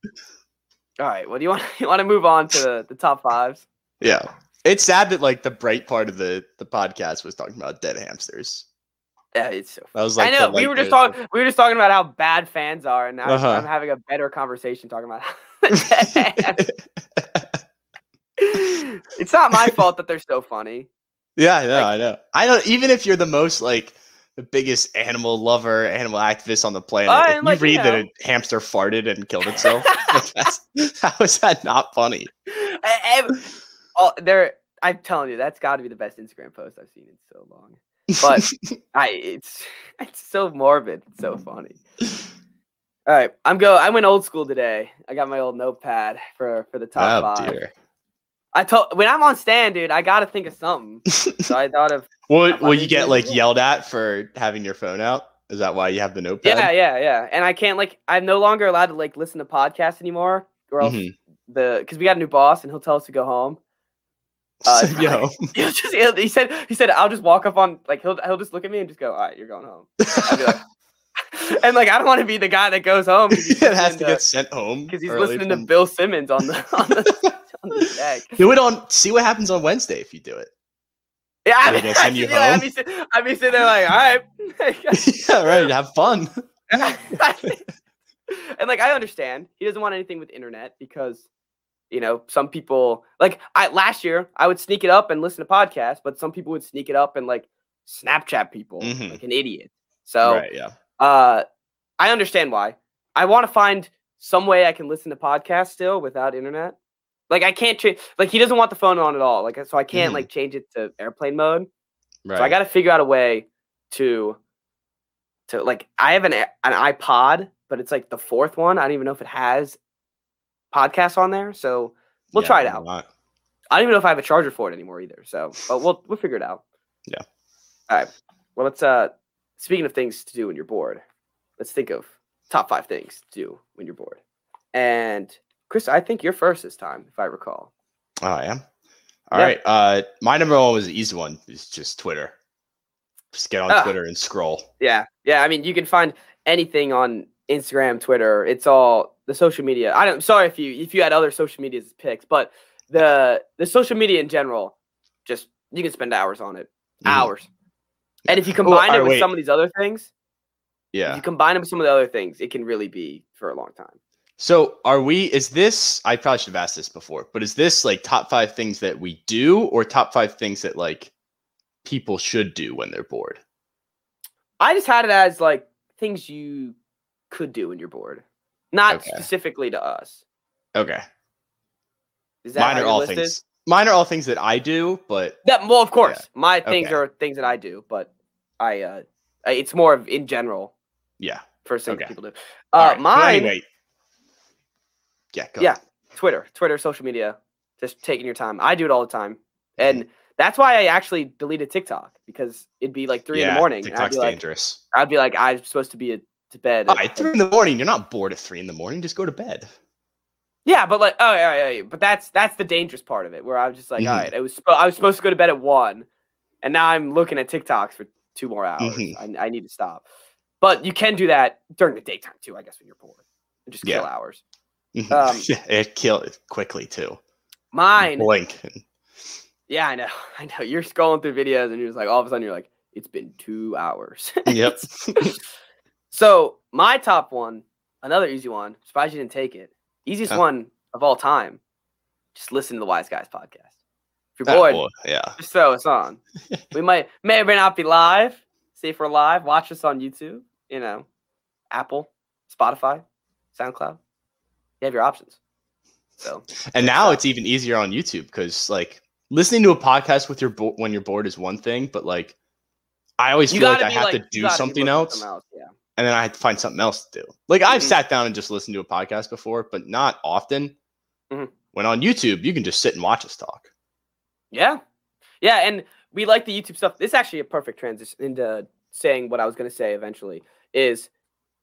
[SPEAKER 1] All right. Well, do you want? You want to move on to the, the top fives?
[SPEAKER 2] yeah. It's sad that like the bright part of the the podcast was talking about dead hamsters.
[SPEAKER 1] Yeah, it's so.
[SPEAKER 2] That was like
[SPEAKER 1] I know.
[SPEAKER 2] the,
[SPEAKER 1] we
[SPEAKER 2] like,
[SPEAKER 1] were just talking. We were just talking about how bad fans are, and now
[SPEAKER 2] Uh-huh.
[SPEAKER 1] I'm having a better conversation talking about. How [LAUGHS] [LAUGHS] [LAUGHS] it's not my fault that they're so funny.
[SPEAKER 2] Yeah, I know,
[SPEAKER 1] Like-
[SPEAKER 2] I know. I don't even if you're the most like the biggest animal lover, animal activist on the planet,
[SPEAKER 1] Oh,
[SPEAKER 2] if you
[SPEAKER 1] like, you
[SPEAKER 2] read that a hamster farted and killed itself, like how is that not funny?
[SPEAKER 1] I, I- oh, there. I'm telling you, that's got to be the best Instagram post I've seen in so long. But [LAUGHS] I, it's [SIGHS] it's so morbid, it's so funny. All right, I'm go. I went old school today. I got my old notepad for for the top
[SPEAKER 2] oh
[SPEAKER 1] five.
[SPEAKER 2] dear.
[SPEAKER 1] I told when I'm on stand, dude, I got to think of something. So I thought of [LAUGHS]
[SPEAKER 2] Will, will you get like yelled at for having your phone out? Is that why you have the notepad?
[SPEAKER 1] yeah, yeah, yeah. And I can't like I'm no longer allowed to like listen to podcasts anymore, or else
[SPEAKER 2] Mhm.
[SPEAKER 1] the because we got a new boss and he'll tell us to go home. [LAUGHS] Uh,
[SPEAKER 2] yo,
[SPEAKER 1] He'll just he'll, he said he said I'll just walk up on like he'll he'll just look at me and just go all right you're going home like [LAUGHS] [LAUGHS] and like I don't want to be the guy that goes home
[SPEAKER 2] it has to get sent home
[SPEAKER 1] because he's listening to Bill Simmons on the on the, on the deck.
[SPEAKER 2] Do it on. See what happens on Wednesday if you do it.
[SPEAKER 1] Yeah, I mean,
[SPEAKER 2] send you
[SPEAKER 1] I'd, be like, I'd,
[SPEAKER 2] home?
[SPEAKER 1] be I'd be sitting there like all right.
[SPEAKER 2] yeah, right. Have fun.
[SPEAKER 1] and like I understand he doesn't want anything with internet because you know some people like I last year I would sneak it up and listen to podcasts, but some people would sneak it up and like Snapchat people
[SPEAKER 2] Mhm.
[SPEAKER 1] like an idiot. So
[SPEAKER 2] right. Yeah.
[SPEAKER 1] uh, I understand why. I want to find some way I can listen to podcasts still without internet. Like I can't change. Like he doesn't want the phone on at all. Like so I can't
[SPEAKER 2] Mhm.
[SPEAKER 1] like change it to airplane mode.
[SPEAKER 2] Right.
[SPEAKER 1] So I got to figure out a way to to like I have an an iPod, but it's like the fourth one. I don't even know if it has podcasts on there. So we'll
[SPEAKER 2] Yeah,
[SPEAKER 1] try it out.
[SPEAKER 2] not?
[SPEAKER 1] I don't even know if I have a charger for it anymore either. So but we'll we'll figure it out.
[SPEAKER 2] Yeah.
[SPEAKER 1] All right. Well, let's uh speaking of things to do when you're bored, let's think of top five things to do when you're bored. And Chris, I think you're first this time, if I recall.
[SPEAKER 2] Oh, I am. All
[SPEAKER 1] Yeah.
[SPEAKER 2] right. Uh, my number one was the easy one. It's just Twitter. Just get on
[SPEAKER 1] Ah.
[SPEAKER 2] Twitter and scroll.
[SPEAKER 1] Yeah, yeah. I mean, you can find anything on Instagram, Twitter. It's all the social media. I don't. Sorry if you if you had other social medias as picks, but the the social media in general, just you can spend hours on it,
[SPEAKER 2] Mhm.
[SPEAKER 1] hours. And if you
[SPEAKER 2] Oh,
[SPEAKER 1] combine it
[SPEAKER 2] alright,
[SPEAKER 1] with
[SPEAKER 2] wait.
[SPEAKER 1] some of these other things, if
[SPEAKER 2] Yeah.
[SPEAKER 1] you combine it with some of the other things, it can really be for a long time.
[SPEAKER 2] So are we? Is this? I probably should have asked this before, but is this like top five things that we do, or top five things that like people should do when they're bored?
[SPEAKER 1] I just had it as like things you could do when you're bored, not
[SPEAKER 2] Okay.
[SPEAKER 1] specifically to us.
[SPEAKER 2] Okay.
[SPEAKER 1] Is that
[SPEAKER 2] Mine are all things. Mine are all things that I do, but
[SPEAKER 1] That well, of course, my things
[SPEAKER 2] Okay.
[SPEAKER 1] are things that I do, but I uh, it's more of in general
[SPEAKER 2] yeah.
[SPEAKER 1] for things
[SPEAKER 2] Okay.
[SPEAKER 1] people do. Uh,
[SPEAKER 2] right,
[SPEAKER 1] mine,
[SPEAKER 2] Anyway. Yeah. Go
[SPEAKER 1] Yeah.
[SPEAKER 2] ahead.
[SPEAKER 1] Twitter, Twitter, social media, just taking your time. I do it all the time,
[SPEAKER 2] Mm-hmm.
[SPEAKER 1] and that's why I actually deleted TikTok because it'd be like three in the morning. I'd
[SPEAKER 2] TikTok's
[SPEAKER 1] be like,
[SPEAKER 2] dangerous.
[SPEAKER 1] I'd be like, I'm supposed to be at, to bed.
[SPEAKER 2] All right, three in the morning. You're not bored at three in the morning. Just go to bed.
[SPEAKER 1] Yeah, but like, oh yeah, yeah, yeah, but that's that's the dangerous part of it, where I was just like,
[SPEAKER 2] Mhm.
[SPEAKER 1] all right, it was I was supposed to go to bed at one, and now I'm looking at TikToks for two more hours.
[SPEAKER 2] Mhm.
[SPEAKER 1] I, I need to stop. But you can do that during the daytime too, I guess, when you're bored, and just kill
[SPEAKER 2] Yeah.
[SPEAKER 1] hours.
[SPEAKER 2] Mhm.
[SPEAKER 1] Um, [LAUGHS]
[SPEAKER 2] yeah, it killed it quickly too.
[SPEAKER 1] Mine,
[SPEAKER 2] Blink.
[SPEAKER 1] yeah, I know, [LAUGHS] I know. You're scrolling through videos, and you're just like, all of a sudden, you're like, it's been two hours. [LAUGHS]
[SPEAKER 2] Yep.
[SPEAKER 1] So my top one, another easy one. Surprised you didn't take it. Easiest
[SPEAKER 2] Huh.
[SPEAKER 1] one of all time. Just listen to the Wise Guys podcast. If you're bored,
[SPEAKER 2] yeah.
[SPEAKER 1] just throw us on. [LAUGHS] we might may or may not be live. See if we're live. Watch us on YouTube. You know, Apple, Spotify, SoundCloud. You have your options. So
[SPEAKER 2] And now it's even easier on YouTube because like listening to a podcast with your bo- when you're bored is one thing, but like I always
[SPEAKER 1] you
[SPEAKER 2] feel like I have
[SPEAKER 1] like
[SPEAKER 2] to do something else,
[SPEAKER 1] else, Yeah.
[SPEAKER 2] And then I had to find something else to do. Like I've
[SPEAKER 1] Mhm.
[SPEAKER 2] sat down and just listened to a podcast before, but not often.
[SPEAKER 1] Mhm.
[SPEAKER 2] When on YouTube, you can just sit and watch us talk.
[SPEAKER 1] Yeah. Yeah, and we like the YouTube stuff. This is actually a perfect transition into saying what I was going to say eventually is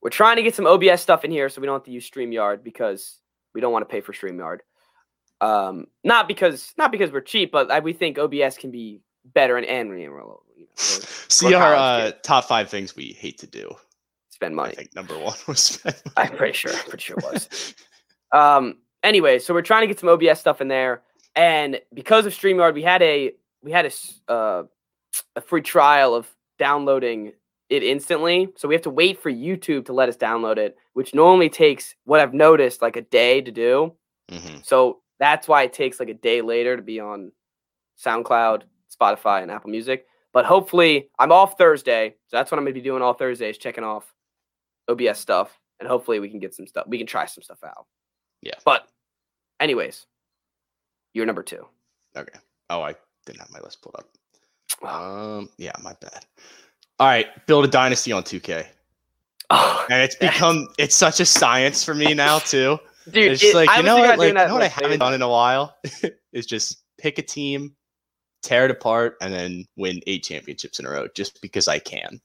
[SPEAKER 1] we're trying to get some OBS stuff in here so we don't have to use StreamYard because we don't want to pay for StreamYard. Um, not because not because we're cheap, but I, we think OBS can be better and and you know,
[SPEAKER 2] See our uh, top five things we hate to do.
[SPEAKER 1] Spend
[SPEAKER 2] I think number one [LAUGHS] was spend
[SPEAKER 1] I'm pretty sure. Pretty sure it was. Um, anyway, so we're trying to get some OBS stuff in there, and because of StreamYard, we had a we had a uh, a free trial of downloading it instantly. So we have to wait for YouTube to let us download it, which normally takes what I've noticed like a day to do.
[SPEAKER 2] Mhm.
[SPEAKER 1] So that's why it takes like a day later to be on SoundCloud, Spotify, and Apple Music. But hopefully, I'm off Thursday, so that's what I'm gonna be doing all Thursdays, checking off OBS stuff, and hopefully we can get some stuff. We can try some stuff out.
[SPEAKER 2] Yeah.
[SPEAKER 1] But, anyways, you're number two.
[SPEAKER 2] Okay. Oh, I didn't have my list pulled up. [SIGHS] Um, yeah, my bad. All right, build a dynasty on 2K, [LAUGHS]
[SPEAKER 1] Oh,
[SPEAKER 2] and it's become it's such a science for me now [LAUGHS] too.
[SPEAKER 1] dude,
[SPEAKER 2] It's
[SPEAKER 1] it-
[SPEAKER 2] like you know what, like you know what I haven't done in a while [LAUGHS] is just pick a team, tear it apart, and then win eight championships in a row just because I can.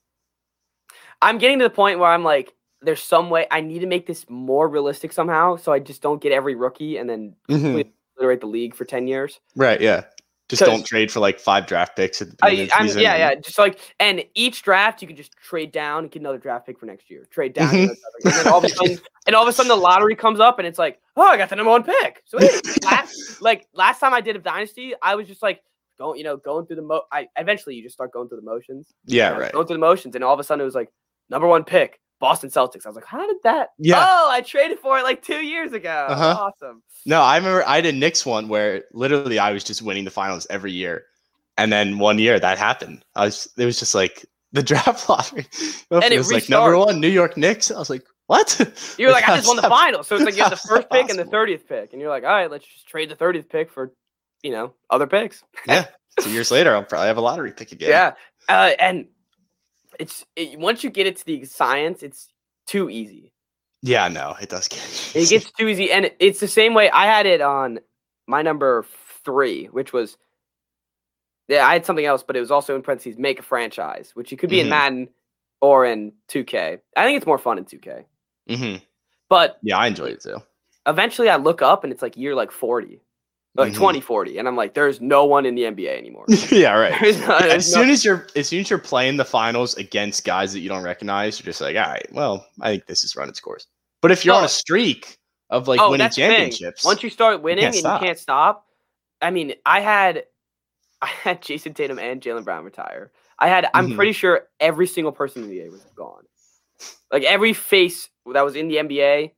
[SPEAKER 1] I'm getting to the point where I'm like, there's some way I need to make this more realistic somehow, so I just don't get every rookie and then completely obliterate the league for ten years.
[SPEAKER 2] Right? Yeah. Just don't trade for like five draft picks at the beginning
[SPEAKER 1] I,
[SPEAKER 2] of the season.
[SPEAKER 1] yeah, yeah. Just like, and each draft you can just trade down and get another draft pick for next year. Trade down,
[SPEAKER 2] Mhm.
[SPEAKER 1] another- and then all of a sudden, [LAUGHS] and all of a sudden the lottery comes up and it's like, oh, I got the number one pick. So [LAUGHS] last, like last time I did a dynasty, I was just like going, you know, going through the mo. I eventually you just start going through the motions.
[SPEAKER 2] Yeah, right.
[SPEAKER 1] Going through the motions, and all of a sudden it was like number one pick, Boston Celtics. I was like, how did that?
[SPEAKER 2] Yeah.
[SPEAKER 1] Oh, I traded for it like two years ago.
[SPEAKER 2] Uh-huh.
[SPEAKER 1] Awesome.
[SPEAKER 2] No, I remember I did Knicks one where literally I was just winning the finals every year. And then one year that happened. I was it was just like [LAUGHS] the draft lottery.
[SPEAKER 1] And
[SPEAKER 2] it
[SPEAKER 1] it
[SPEAKER 2] was like number one, New York Knicks. I was like, what?
[SPEAKER 1] You're [LAUGHS] like, I just won the finals. So it's like you have the [LAUGHS] first pick and the thirtieth pick, and you're like, all right, let's just trade the thirtieth pick for, you know, other picks.
[SPEAKER 2] Yeah. Two years later, I'll probably have a lottery pick again.
[SPEAKER 1] Yeah, uh, and it's it, once you get it to the science, it's too easy.
[SPEAKER 2] Yeah, no, it does get [LAUGHS]
[SPEAKER 1] It gets too easy, and it's the same way I had it on my number three, which was yeah, I had something else, but it was also in parentheses make a franchise, which you could be in
[SPEAKER 2] Mhm.
[SPEAKER 1] Madden or in 2K. I think it's more fun in 2K,
[SPEAKER 2] Mhm.
[SPEAKER 1] but
[SPEAKER 2] Yeah, I enjoy it too.
[SPEAKER 1] eventually I look up and it's like year like 40. Like
[SPEAKER 2] Mhm.
[SPEAKER 1] 2040, and I'm like, there's no one in the NBA anymore. [LAUGHS]
[SPEAKER 2] yeah, right. [LAUGHS]
[SPEAKER 1] There's no-
[SPEAKER 2] as
[SPEAKER 1] no-
[SPEAKER 2] soon as you're as soon as you're playing the finals against guys that you don't recognize, you're just like, all right, well, I think this is running scores. But if you're on
[SPEAKER 1] Oh.
[SPEAKER 2] a streak of like
[SPEAKER 1] oh,
[SPEAKER 2] winning
[SPEAKER 1] that's the thing.
[SPEAKER 2] championships,
[SPEAKER 1] Once you start winning
[SPEAKER 2] can't
[SPEAKER 1] and
[SPEAKER 2] stop.
[SPEAKER 1] you can't stop, I mean, I had, [LAUGHS] I had Jayson Tatum and Jaylen Brown retire. I had, I'm
[SPEAKER 2] Mhm.
[SPEAKER 1] pretty sure every single person in the NBA was gone. Like every face that was in the NBA,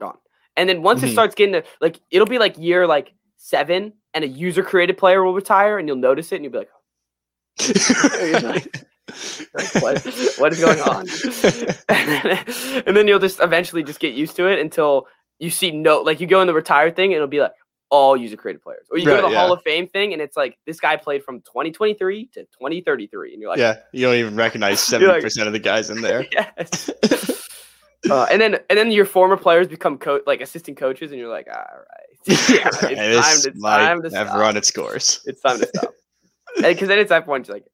[SPEAKER 1] gone. And then once it
[SPEAKER 2] Mhm.
[SPEAKER 1] starts getting to like, it'll be like year like seven, and a user created player will retire, and you'll notice it, and you'll be like, like, [LAUGHS] [LAUGHS] what, what is going on? [LAUGHS] and, then, you'll just eventually just get used to it until you see no like you go in the retired thing and it'll be like all user created players or you go to the
[SPEAKER 2] yeah.
[SPEAKER 1] hall of fame thing and it's like this guy played from 2023 to 2033 and you're like
[SPEAKER 2] yeah, you don't even recognize
[SPEAKER 1] You're
[SPEAKER 2] seventy
[SPEAKER 1] like-
[SPEAKER 2] percent of the guys in there.
[SPEAKER 1] yes uh, and then and then your former players become co- like assistant coaches and you're like all right [LAUGHS] yeah, [LAUGHS] it's time, it's time to
[SPEAKER 2] have
[SPEAKER 1] stop.
[SPEAKER 2] run its course.
[SPEAKER 1] It's time to stop. [LAUGHS] Because then it's that point, like,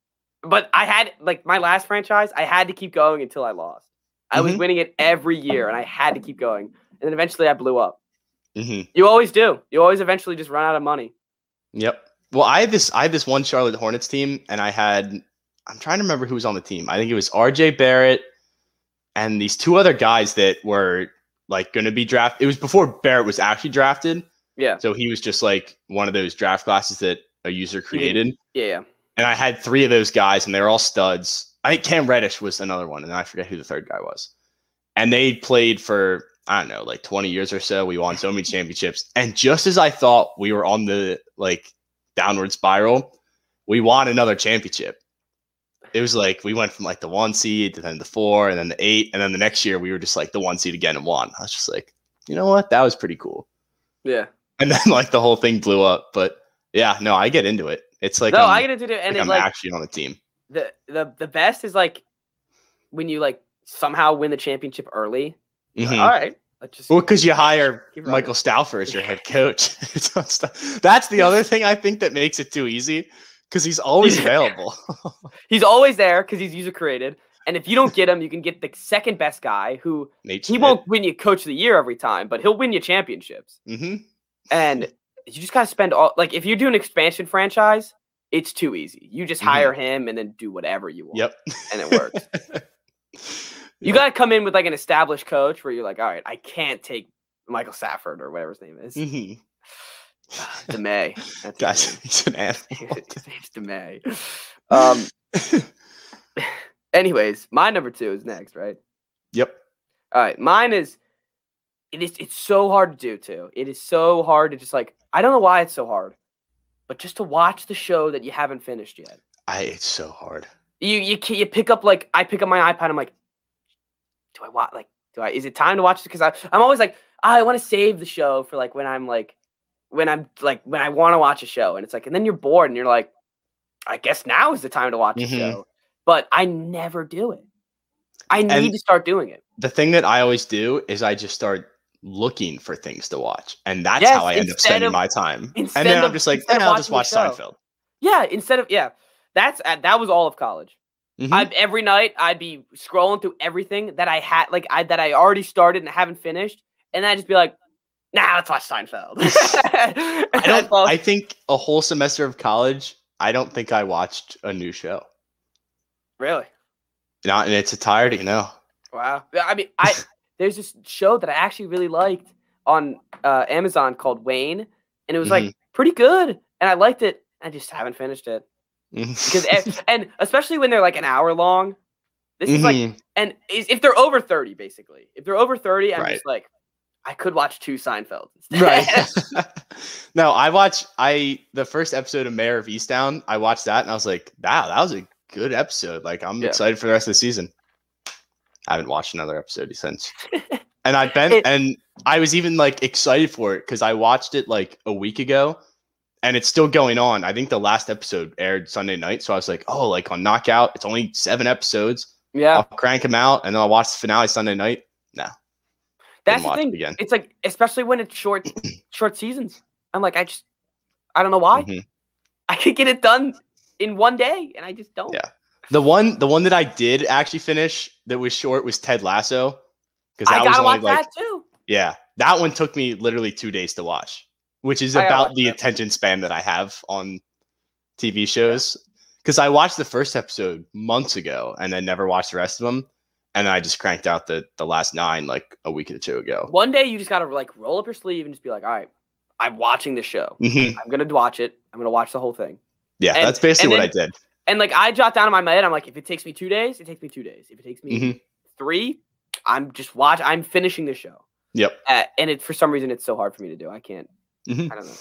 [SPEAKER 1] but I had like my last franchise, I had to keep going until I lost. I was
[SPEAKER 2] Mhm.
[SPEAKER 1] winning it every year, and I had to keep going. And then eventually, I blew up.
[SPEAKER 2] hmm
[SPEAKER 1] You always do. You always eventually just run out of money.
[SPEAKER 2] Yep. Well, I had this I had this one Charlotte Hornets team, and I had I'm trying to remember who was on the team. I think it was R.J. Barrett and these two other guys that were like going to be drafted. It was before Barrett was actually drafted,
[SPEAKER 1] Yeah,
[SPEAKER 2] so he was just like one of those draft classes that a user created.
[SPEAKER 1] yeah, yeah.
[SPEAKER 2] And I had three of those guys, and they were all studs. I think Cam Reddish was another one, and I forget who the third guy was. And they played for I don't know, like 20 years or so. We won so many championships, and just as I thought we were on the like downward spiral, we won another championship. It was like we went from like the one seed to then the four, and then the eight, and then the next year we were just like the one seed again and won. I was just like, you know what, that was pretty cool.
[SPEAKER 1] yeah. [LAUGHS]
[SPEAKER 2] And then like the whole thing blew up, but yeah, no, I get into it. It's like
[SPEAKER 1] no,
[SPEAKER 2] I'm-
[SPEAKER 1] I get into it, and
[SPEAKER 2] like I'm
[SPEAKER 1] like
[SPEAKER 2] actually on the team.
[SPEAKER 1] the the the best is like when you like somehow win the championship early. Like,
[SPEAKER 2] Mhm.
[SPEAKER 1] All right, just
[SPEAKER 2] Well, because you hire Michael Stauffer as your head [LAUGHS] coach. [LAUGHS] It's not stu- That's the other thing I think that makes it too easy because he's always available.
[SPEAKER 1] he's always there because he's user created. And if you don't get him, you can get the second best guy who
[SPEAKER 2] Nate
[SPEAKER 1] he won't win you coach of the year every time, but he'll win you championships.
[SPEAKER 2] hmm
[SPEAKER 1] And you just gotta spend all like if you do an expansion franchise, it's too easy. You just
[SPEAKER 2] Mhm.
[SPEAKER 1] hire him and then do whatever you want.
[SPEAKER 2] Yep.
[SPEAKER 1] And it works. [LAUGHS] You gotta come in with like an established coach where you're like, all right, I can't take Michael Safford or whatever his name is.
[SPEAKER 2] Mm-hmm.
[SPEAKER 1] DeMay. That's
[SPEAKER 2] Guys, [LAUGHS] he's an animal.
[SPEAKER 1] his name's DeMay. Um [LAUGHS] anyways, my number two is next, right?
[SPEAKER 2] yep.
[SPEAKER 1] All right, mine is it is it's so hard to do too. It is so hard to just like I don't know why it's so hard, but just to watch the show that you haven't finished yet.
[SPEAKER 2] I it's so hard.
[SPEAKER 1] You you you pick up like I pick up my iPad. I'm like, do I watch like do I is it time to watch this? Because I I'm always like "Ah, I want to save the show for like when I'm like when I'm like when I want to watch a show, and it's like and then you're bored and you're like, I guess now is the time to watch
[SPEAKER 2] Mhm.
[SPEAKER 1] a show. But I never do it. I need
[SPEAKER 2] And-
[SPEAKER 1] to start doing it.
[SPEAKER 2] The thing that I always do is I just start looking for things to watch, and that's
[SPEAKER 1] Yes,
[SPEAKER 2] how I end up spending
[SPEAKER 1] of-
[SPEAKER 2] my time. And then I'm just like, eh, I'll just watch
[SPEAKER 1] watching the show.
[SPEAKER 2] Seinfeld.
[SPEAKER 1] Yeah, instead of yeah, that's uh, that was all of college.
[SPEAKER 2] Mhm.
[SPEAKER 1] I every night I'd be scrolling through everything that I had like I that I already started and haven't finished, and I'd just be like, Nah, let's watch Seinfeld. [LAUGHS]
[SPEAKER 2] I don't. [LAUGHS] I think a whole semester of college. I don't think I watched a new show.
[SPEAKER 1] really.
[SPEAKER 2] Not, and it's entirety. No.
[SPEAKER 1] Wow. I mean, I [LAUGHS] there's this show that I actually really liked on uh, Amazon called Wayne, and it was like pretty good, and I liked it. I just haven't finished it because [LAUGHS] and especially when they're like an hour long. This is like
[SPEAKER 2] Mhm.
[SPEAKER 1] and is, if they're over 30 basically if they're over 30 i'm
[SPEAKER 2] Right.
[SPEAKER 1] just like i could watch two seinfeld
[SPEAKER 2] right. [LAUGHS] [LAUGHS] no, I watched. I the first episode of Mare of Easttown. I watched that, and I was like, "Wow, that was a good episode." Like, I'm
[SPEAKER 1] Yeah.
[SPEAKER 2] excited for the rest of the season. I haven't watched another episode since. [LAUGHS] and I've been,
[SPEAKER 1] It-
[SPEAKER 2] and I was even like excited for it because I watched it like a week ago, and it's still going on. I think the last episode aired Sunday night, so I was like, "Oh, like on Knockout, it's only seven episodes.
[SPEAKER 1] yeah
[SPEAKER 2] I'll crank them out, and then I'll watch the finale Sunday night."
[SPEAKER 1] No.
[SPEAKER 2] That's
[SPEAKER 1] the
[SPEAKER 2] it
[SPEAKER 1] thing
[SPEAKER 2] again.
[SPEAKER 1] it's like especially when it's short [CLEARS THROAT] short seasons i'm like i just i don't know why
[SPEAKER 2] Mhm.
[SPEAKER 1] i could get it done in one day and i just don't
[SPEAKER 2] Yeah. The one, the one that I did actually finish that was short was Ted Lasso, because
[SPEAKER 1] i
[SPEAKER 2] that was
[SPEAKER 1] gotta watch
[SPEAKER 2] like,
[SPEAKER 1] that too
[SPEAKER 2] yeah, that one took me literally two days to watch. which is
[SPEAKER 1] I
[SPEAKER 2] about the
[SPEAKER 1] that.
[SPEAKER 2] attention span that I have on TV shows. Because I watched the first episode months ago and then never watched the rest of them, and I just cranked out the the last nine like a week or two ago.
[SPEAKER 1] One day you just gotta like roll up your sleeve and just be like, all right, I'm watching the show.
[SPEAKER 2] Mhm.
[SPEAKER 1] I'm gonna watch it. I'm gonna watch the whole thing.
[SPEAKER 2] Yeah,
[SPEAKER 1] And-
[SPEAKER 2] that's basically what I did.
[SPEAKER 1] And like I jot down in my head, I'm like, if it takes me two days, it takes me two days. If it takes me
[SPEAKER 2] Mhm.
[SPEAKER 1] three, I'm just watch. I'm finishing the show.
[SPEAKER 2] Yep.
[SPEAKER 1] Uh, and it for some reason it's so hard for me to do. I can't.
[SPEAKER 2] Mhm.
[SPEAKER 1] I don't know.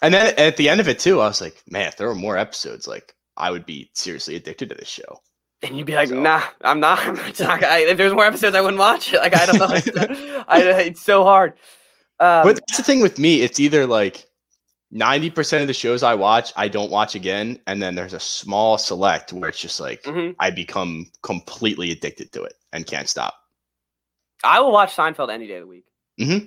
[SPEAKER 2] And then at the end of it too, I was like, man, if there were more episodes, like I would be seriously addicted to this show.
[SPEAKER 1] And you'd be like,
[SPEAKER 2] So-
[SPEAKER 1] nah, I'm not. [LAUGHS] I'm not I, if there's more episodes, I wouldn't watch it. Like I don't know. It's, [LAUGHS] [LAUGHS] I, it's so hard. Um,
[SPEAKER 2] but that's the thing with me. It's either like 90% of the shows I watch, I don't watch again. And then there's a small select where it's just like
[SPEAKER 1] mhm.
[SPEAKER 2] I become completely addicted to it and can't stop.
[SPEAKER 1] I will watch Seinfeld any day of the week. Mm-hmm.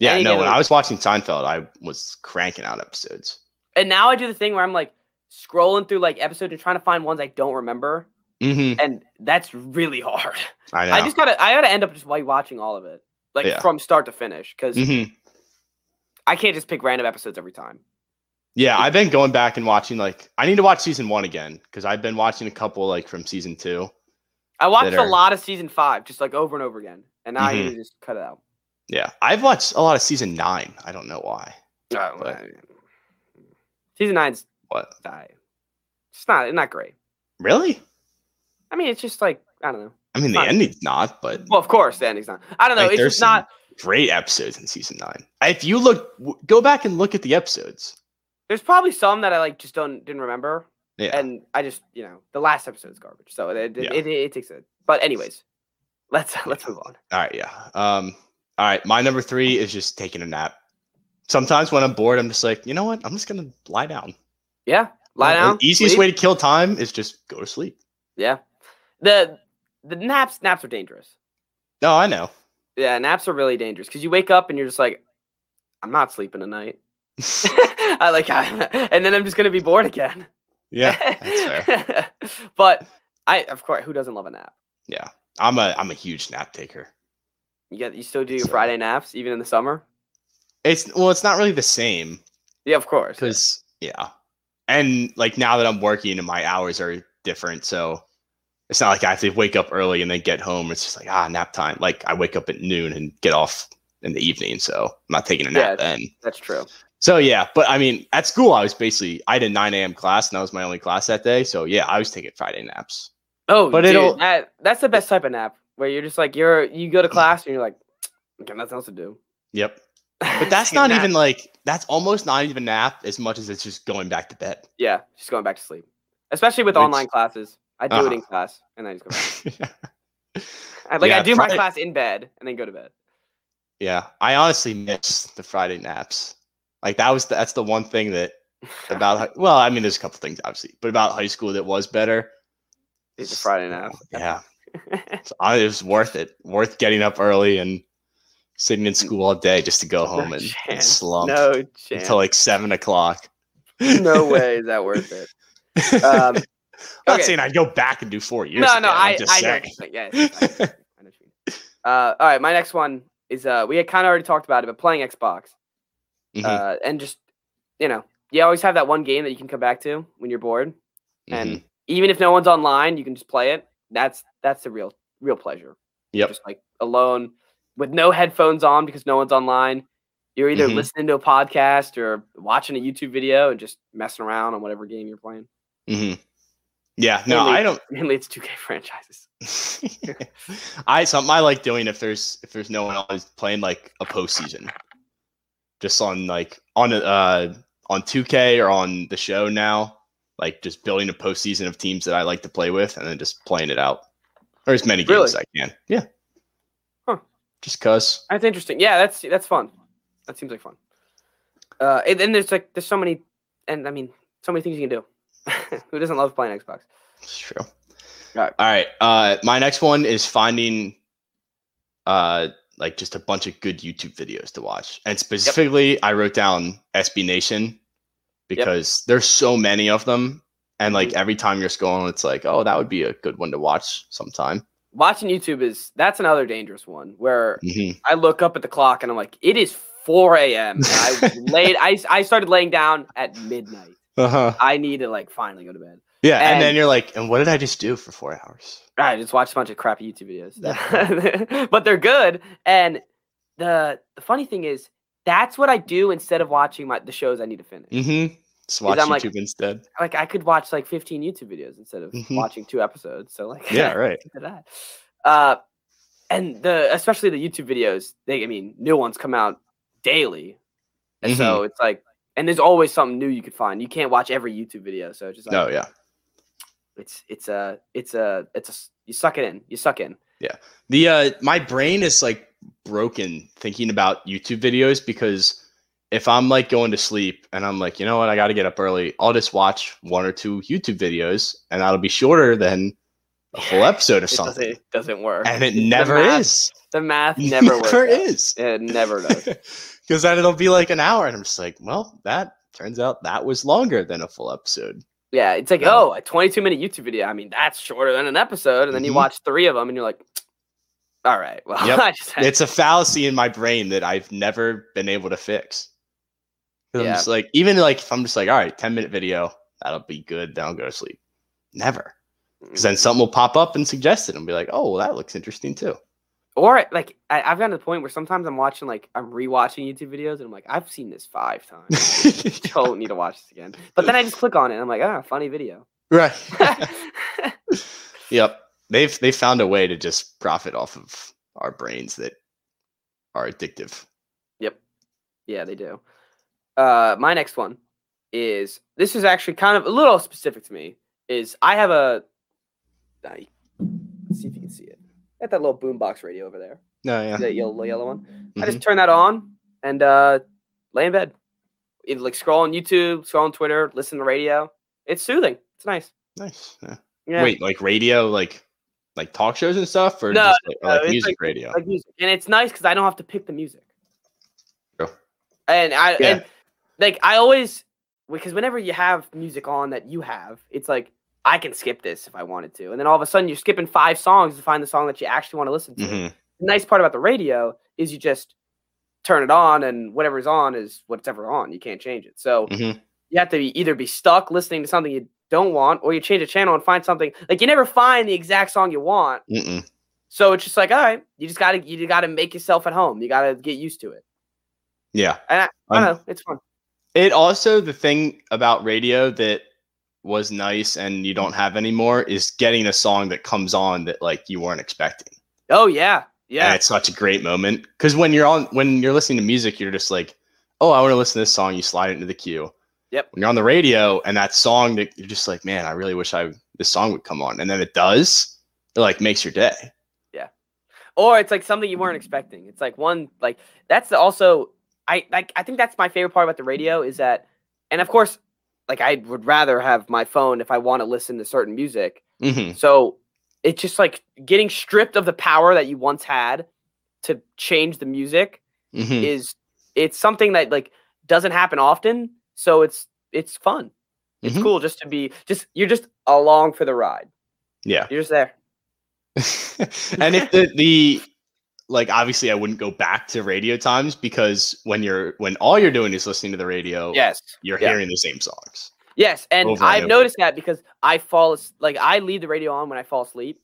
[SPEAKER 2] Yeah,
[SPEAKER 1] Any
[SPEAKER 2] no, when I was watching Seinfeld, I was cranking out episodes.
[SPEAKER 1] And now I do the thing where I'm like scrolling through like episodes and trying to find ones I don't remember,
[SPEAKER 2] hmm
[SPEAKER 1] and that's really hard.
[SPEAKER 2] I know.
[SPEAKER 1] I just gotta, I gotta end up just white watching all of it, like
[SPEAKER 2] Yeah.
[SPEAKER 1] from start to finish, because
[SPEAKER 2] hmm
[SPEAKER 1] I can't just pick random episodes every time.
[SPEAKER 2] Yeah, I've been going back and watching like I need to watch season one again because I've been watching a couple like from season two.
[SPEAKER 1] I watched
[SPEAKER 2] That
[SPEAKER 1] a lot of season five, just like over and over again, and now I
[SPEAKER 2] Mhm.
[SPEAKER 1] need to just cut it out.
[SPEAKER 2] Yeah, I've watched a lot of season nine. I don't know why.
[SPEAKER 1] Oh,
[SPEAKER 2] But-
[SPEAKER 1] season nine's
[SPEAKER 2] What?
[SPEAKER 1] die. It's not, it's not great.
[SPEAKER 2] Really?
[SPEAKER 1] I mean, it's just like I don't know.
[SPEAKER 2] I mean, the
[SPEAKER 1] Fine.
[SPEAKER 2] ending's not, but
[SPEAKER 1] Well, of course, the ending's not. I don't know.
[SPEAKER 2] Like,
[SPEAKER 1] it's just not.
[SPEAKER 2] Great episodes in season nine. If you look, go back and look at the episodes.
[SPEAKER 1] There's probably some that I like just don't didn't remember.
[SPEAKER 2] Yeah.
[SPEAKER 1] and I just you know the last episode is garbage, so it it,
[SPEAKER 2] Yeah.
[SPEAKER 1] it, it takes it. But anyways, let's let's move on.
[SPEAKER 2] all right. Yeah. Um. All right. My number three is just taking a nap. Sometimes when I'm bored, I'm just like, you know what? I'm just gonna lie down.
[SPEAKER 1] Yeah, lie
[SPEAKER 2] The
[SPEAKER 1] down.
[SPEAKER 2] easiest
[SPEAKER 1] sleep.
[SPEAKER 2] way to kill time is just go to sleep.
[SPEAKER 1] Yeah, the the naps naps are dangerous.
[SPEAKER 2] No, I know.
[SPEAKER 1] Yeah, naps are really dangerous because you wake up and you're just like, I'm not sleeping tonight. [LAUGHS] [LAUGHS] I like, [LAUGHS] and then I'm just gonna be bored again.
[SPEAKER 2] yeah, that's fair.
[SPEAKER 1] but I, of course, who doesn't love a nap?
[SPEAKER 2] Yeah, I'm a I'm a huge nap taker.
[SPEAKER 1] You get you still do your
[SPEAKER 2] So-
[SPEAKER 1] Friday naps even in the summer.
[SPEAKER 2] It's well, it's not really the same
[SPEAKER 1] Yeah, of course. yeah.
[SPEAKER 2] because yeah, and like now that I'm working and my hours are different, so it's not like I have to wake up early and then get home. It's just like ah nap time. Like I wake up at noon and get off in the evening, so I'm not taking a nap
[SPEAKER 1] Yeah.
[SPEAKER 2] then.
[SPEAKER 1] That's true.
[SPEAKER 2] So yeah, but I mean, at school I was basically I had a 9 a.m. class and that was my only class that day. So yeah, I was taking Friday naps.
[SPEAKER 1] Oh,
[SPEAKER 2] But
[SPEAKER 1] dude,
[SPEAKER 2] it'll-
[SPEAKER 1] that, that's the best type of nap where you're just like you're you go to class and you're like, got nothing else to do.
[SPEAKER 2] Yep. [LAUGHS] But that's not
[SPEAKER 1] nap.
[SPEAKER 2] even like that's almost not even nap as much as it's just going back to bed.
[SPEAKER 1] yeah, just going back to sleep. Especially with
[SPEAKER 2] Which-
[SPEAKER 1] online classes. I do it
[SPEAKER 2] Uh-huh.
[SPEAKER 1] in class and then I just go back. [LAUGHS] I, like
[SPEAKER 2] Yeah,
[SPEAKER 1] I do my class in bed and then go to bed.
[SPEAKER 2] yeah, I honestly miss the Friday naps. Like that was that's the one thing that [LAUGHS] about well, I mean, there's a couple things obviously, but about high school that was better.
[SPEAKER 1] It's a Friday nap.
[SPEAKER 2] Yeah, [LAUGHS] so it was worth it. Worth getting up early and sitting in school all day just to go home
[SPEAKER 1] no
[SPEAKER 2] and, and slump
[SPEAKER 1] No
[SPEAKER 2] until like seven o'clock.
[SPEAKER 1] no way is that worth it. Um,
[SPEAKER 2] I'm not saying I'd go back and do four years.
[SPEAKER 1] no,
[SPEAKER 2] again,
[SPEAKER 1] no,
[SPEAKER 2] I'm
[SPEAKER 1] I,
[SPEAKER 2] just
[SPEAKER 1] I know.
[SPEAKER 2] saying.
[SPEAKER 1] what. Yeah. I know what you mean. [LAUGHS] Uh, all right, my next one is uh, we had kind of already talked about it, but playing Xbox,
[SPEAKER 2] Mhm.
[SPEAKER 1] uh, and just you know, you always have that one game that you can come back to when you're bored, and
[SPEAKER 2] Mhm.
[SPEAKER 1] even if no one's online, you can just play it. That's that's the real real pleasure.
[SPEAKER 2] Yep.
[SPEAKER 1] Just like alone with no headphones on because no one's online. You're either
[SPEAKER 2] Mhm.
[SPEAKER 1] listening to a podcast or watching a YouTube video and just messing around on whatever game you're playing.
[SPEAKER 2] Mhm. Yeah, no,
[SPEAKER 1] Mainly-
[SPEAKER 2] I don't.
[SPEAKER 1] Mainly, it's 2K franchises. [LAUGHS]
[SPEAKER 2] I something I like doing if there's if there's no one else playing like a postseason, just on like on a, uh on 2K or on the show now, like just building a postseason of teams that I like to play with and then just playing it out, or as many games
[SPEAKER 1] Really?
[SPEAKER 2] as I can. Yeah.
[SPEAKER 1] Huh.
[SPEAKER 2] Just cause.
[SPEAKER 1] That's interesting. Yeah, that's that's fun. That seems like fun. Uh, and then there's like there's so many, and I mean, so many things you can do. [LAUGHS] Who doesn't love playing Xbox?
[SPEAKER 2] It's true.
[SPEAKER 1] Alright.
[SPEAKER 2] All right. Uh, my next one is finding, uh, like just a bunch of good YouTube videos to watch, and specifically, I wrote down SB Nation because there's so many of them, and like
[SPEAKER 1] Mhm.
[SPEAKER 2] every time you're scrolling, it's like, oh, that would be a good one to watch sometime.
[SPEAKER 1] Watching YouTube is that's another dangerous one where
[SPEAKER 2] Mhm.
[SPEAKER 1] I look up at the clock and I'm like, it is 4 a.m. I [LAUGHS] laid. I I started laying down at midnight.
[SPEAKER 2] Uh-huh.
[SPEAKER 1] I need to like finally go to bed.
[SPEAKER 2] Yeah, and,
[SPEAKER 1] And-
[SPEAKER 2] then you're like, and what did I just do for four hours?
[SPEAKER 1] I just watched a bunch of crappy YouTube videos, [LAUGHS] but they're good. And the the funny thing is, that's what I do instead of watching my the shows I need to finish.
[SPEAKER 2] Mm-hmm. Just watch YouTube
[SPEAKER 1] like-
[SPEAKER 2] instead.
[SPEAKER 1] Like I could watch like 15 YouTube videos instead of
[SPEAKER 2] Mhm.
[SPEAKER 1] watching two episodes. So like,
[SPEAKER 2] Yeah, [LAUGHS] right.
[SPEAKER 1] that. Uh, and the especially the YouTube videos, they I mean, new ones come out daily, and
[SPEAKER 2] Mm-hmm.
[SPEAKER 1] so it's like, and there's always something new you could find. You can't watch every YouTube video, so it's just like,
[SPEAKER 2] No, yeah.
[SPEAKER 1] it's it's a it's a it's a you suck it in, you suck in.
[SPEAKER 2] Yeah, the uh my brain is like broken thinking about YouTube videos because if I'm like going to sleep and I'm like, you know what, I got to get up early, I'll just watch one or two YouTube videos and that'll be shorter than a full [LAUGHS] episode of
[SPEAKER 1] It
[SPEAKER 2] something.
[SPEAKER 1] doesn't, it doesn't work,
[SPEAKER 2] And it
[SPEAKER 1] The
[SPEAKER 2] never
[SPEAKER 1] math-
[SPEAKER 2] is.
[SPEAKER 1] The math [LAUGHS] never works.
[SPEAKER 2] never
[SPEAKER 1] out.
[SPEAKER 2] is.
[SPEAKER 1] It never does. [LAUGHS]
[SPEAKER 2] Because then it'll be like an hour and I'm just like, well, that turns out that was longer than a full episode.
[SPEAKER 1] Yeah, it's like,
[SPEAKER 2] No.
[SPEAKER 1] oh, a 22 minute YouTube video. I mean, that's shorter than an episode. And then you
[SPEAKER 2] Mhm.
[SPEAKER 1] watch three of them and you're like, all right, well,
[SPEAKER 2] Yep. [LAUGHS]
[SPEAKER 1] I just had
[SPEAKER 2] It's a fallacy in my brain that I've never been able to fix. 'Cause I'm
[SPEAKER 1] Yeah.
[SPEAKER 2] just like, even like if I'm just like, all right, 10 minute video, that'll be good, then I'll go to sleep. Never. Because then something will pop up and suggest it and be like, oh, well, that looks interesting too.
[SPEAKER 1] Or like I, I've gotten to the point where sometimes I'm watching like I'm rewatching YouTube videos and I'm like, I've seen this five times. [LAUGHS] Don't need to watch this again. But then I just click on it and I'm like, ah, funny video.
[SPEAKER 2] right. [LAUGHS] yep. They've they found a way to just profit off of our brains that are addictive.
[SPEAKER 1] Yep. Yeah, they do. Uh, my next one is this is actually kind of a little specific to me. Is I have a. Let's see if you can see it. Got that little boombox radio over there.
[SPEAKER 2] No, yeah.
[SPEAKER 1] That yellow yellow one. I
[SPEAKER 2] Mhm.
[SPEAKER 1] just turn that on and uh, lay in bed. Either like scroll on YouTube, scroll on Twitter, listen to radio. It's soothing. It's nice.
[SPEAKER 2] Nice. Yeah.
[SPEAKER 1] Yeah.
[SPEAKER 2] Wait, like radio, like like talk shows and stuff, or
[SPEAKER 1] No,
[SPEAKER 2] just like, or
[SPEAKER 1] no,
[SPEAKER 2] like music
[SPEAKER 1] like-
[SPEAKER 2] radio?
[SPEAKER 1] like music, and it's nice because I don't have to pick the music. And I
[SPEAKER 2] Yeah.
[SPEAKER 1] and like I always because whenever you have music on that you have, it's like I can skip this if I wanted to, and then all of a sudden you're skipping five songs to find the song that you actually want to listen to.
[SPEAKER 2] Mhm.
[SPEAKER 1] The nice part about the radio is you just turn it on, and whatever's on is whatever on. You can't change it. So
[SPEAKER 2] Mhm.
[SPEAKER 1] you have to be, either be stuck listening to something you don't want, or you change a channel and find something like you never find the exact song you want.
[SPEAKER 2] Mm-mm.
[SPEAKER 1] So it's just like, all right, you just gotta you gotta make yourself at home. You gotta get used to it.
[SPEAKER 2] Yeah.
[SPEAKER 1] And I, I
[SPEAKER 2] Um,
[SPEAKER 1] don't know, it's fun.
[SPEAKER 2] It also the thing about radio that was nice and you don't have anymore is getting a song that comes on that like you weren't expecting.
[SPEAKER 1] Oh yeah,
[SPEAKER 2] And
[SPEAKER 1] yeah,
[SPEAKER 2] it's such a great moment because when you're on when you're listening to music, you're just like, oh, I want to listen to this song. You slide it into the queue.
[SPEAKER 1] Yep.
[SPEAKER 2] When you're on the radio and that song that you're just like, man, I really wish I this song would come on, and then it does. It like makes your day. Yeah.
[SPEAKER 1] Or it's like something you weren't expecting. It's like one like that's also I like I think that's my favorite part about the radio is that, and of course, like I would rather have my phone if I want to listen to certain music.
[SPEAKER 2] hmm
[SPEAKER 1] So it's just like getting stripped of the power that you once had to change the music
[SPEAKER 2] hmm
[SPEAKER 1] is it's something that like doesn't happen often. So it's it's fun. It's
[SPEAKER 2] Mhm.
[SPEAKER 1] cool just to be just you're just along for the ride.
[SPEAKER 2] Yeah.
[SPEAKER 1] You're just there. [LAUGHS]
[SPEAKER 2] and if the the like obviously I wouldn't go back to radio times because when you're when all you're doing is listening to the radio,
[SPEAKER 1] Yes.
[SPEAKER 2] you're
[SPEAKER 1] yeah.
[SPEAKER 2] hearing the same songs.
[SPEAKER 1] Yes, and I've
[SPEAKER 2] over.
[SPEAKER 1] noticed that because I fall as- like I leave the radio on when I fall asleep,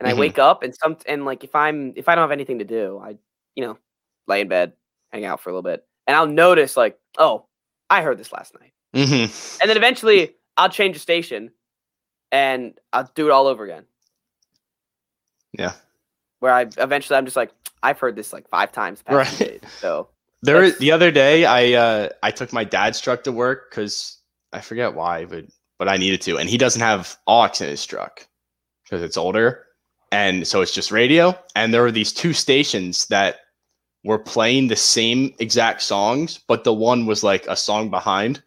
[SPEAKER 1] and
[SPEAKER 2] Mhm.
[SPEAKER 1] I wake up and some and like if I'm if I don't have anything to do, I you know lay in bed, hang out for a little bit, and I'll notice like oh I heard this last night,
[SPEAKER 2] hmm
[SPEAKER 1] and then eventually I'll change the station, and I'll do it all over again.
[SPEAKER 2] Yeah.
[SPEAKER 1] Where I eventually I'm just like I've heard this like five times. Past
[SPEAKER 2] Right.
[SPEAKER 1] days, so [LAUGHS]
[SPEAKER 2] There the other day I uh I took my dad's truck to work because I forget why, but but I needed to, and he doesn't have aux in his truck because it's older, and so it's just radio. And there were these two stations that were playing the same exact songs, but the one was like a song behind.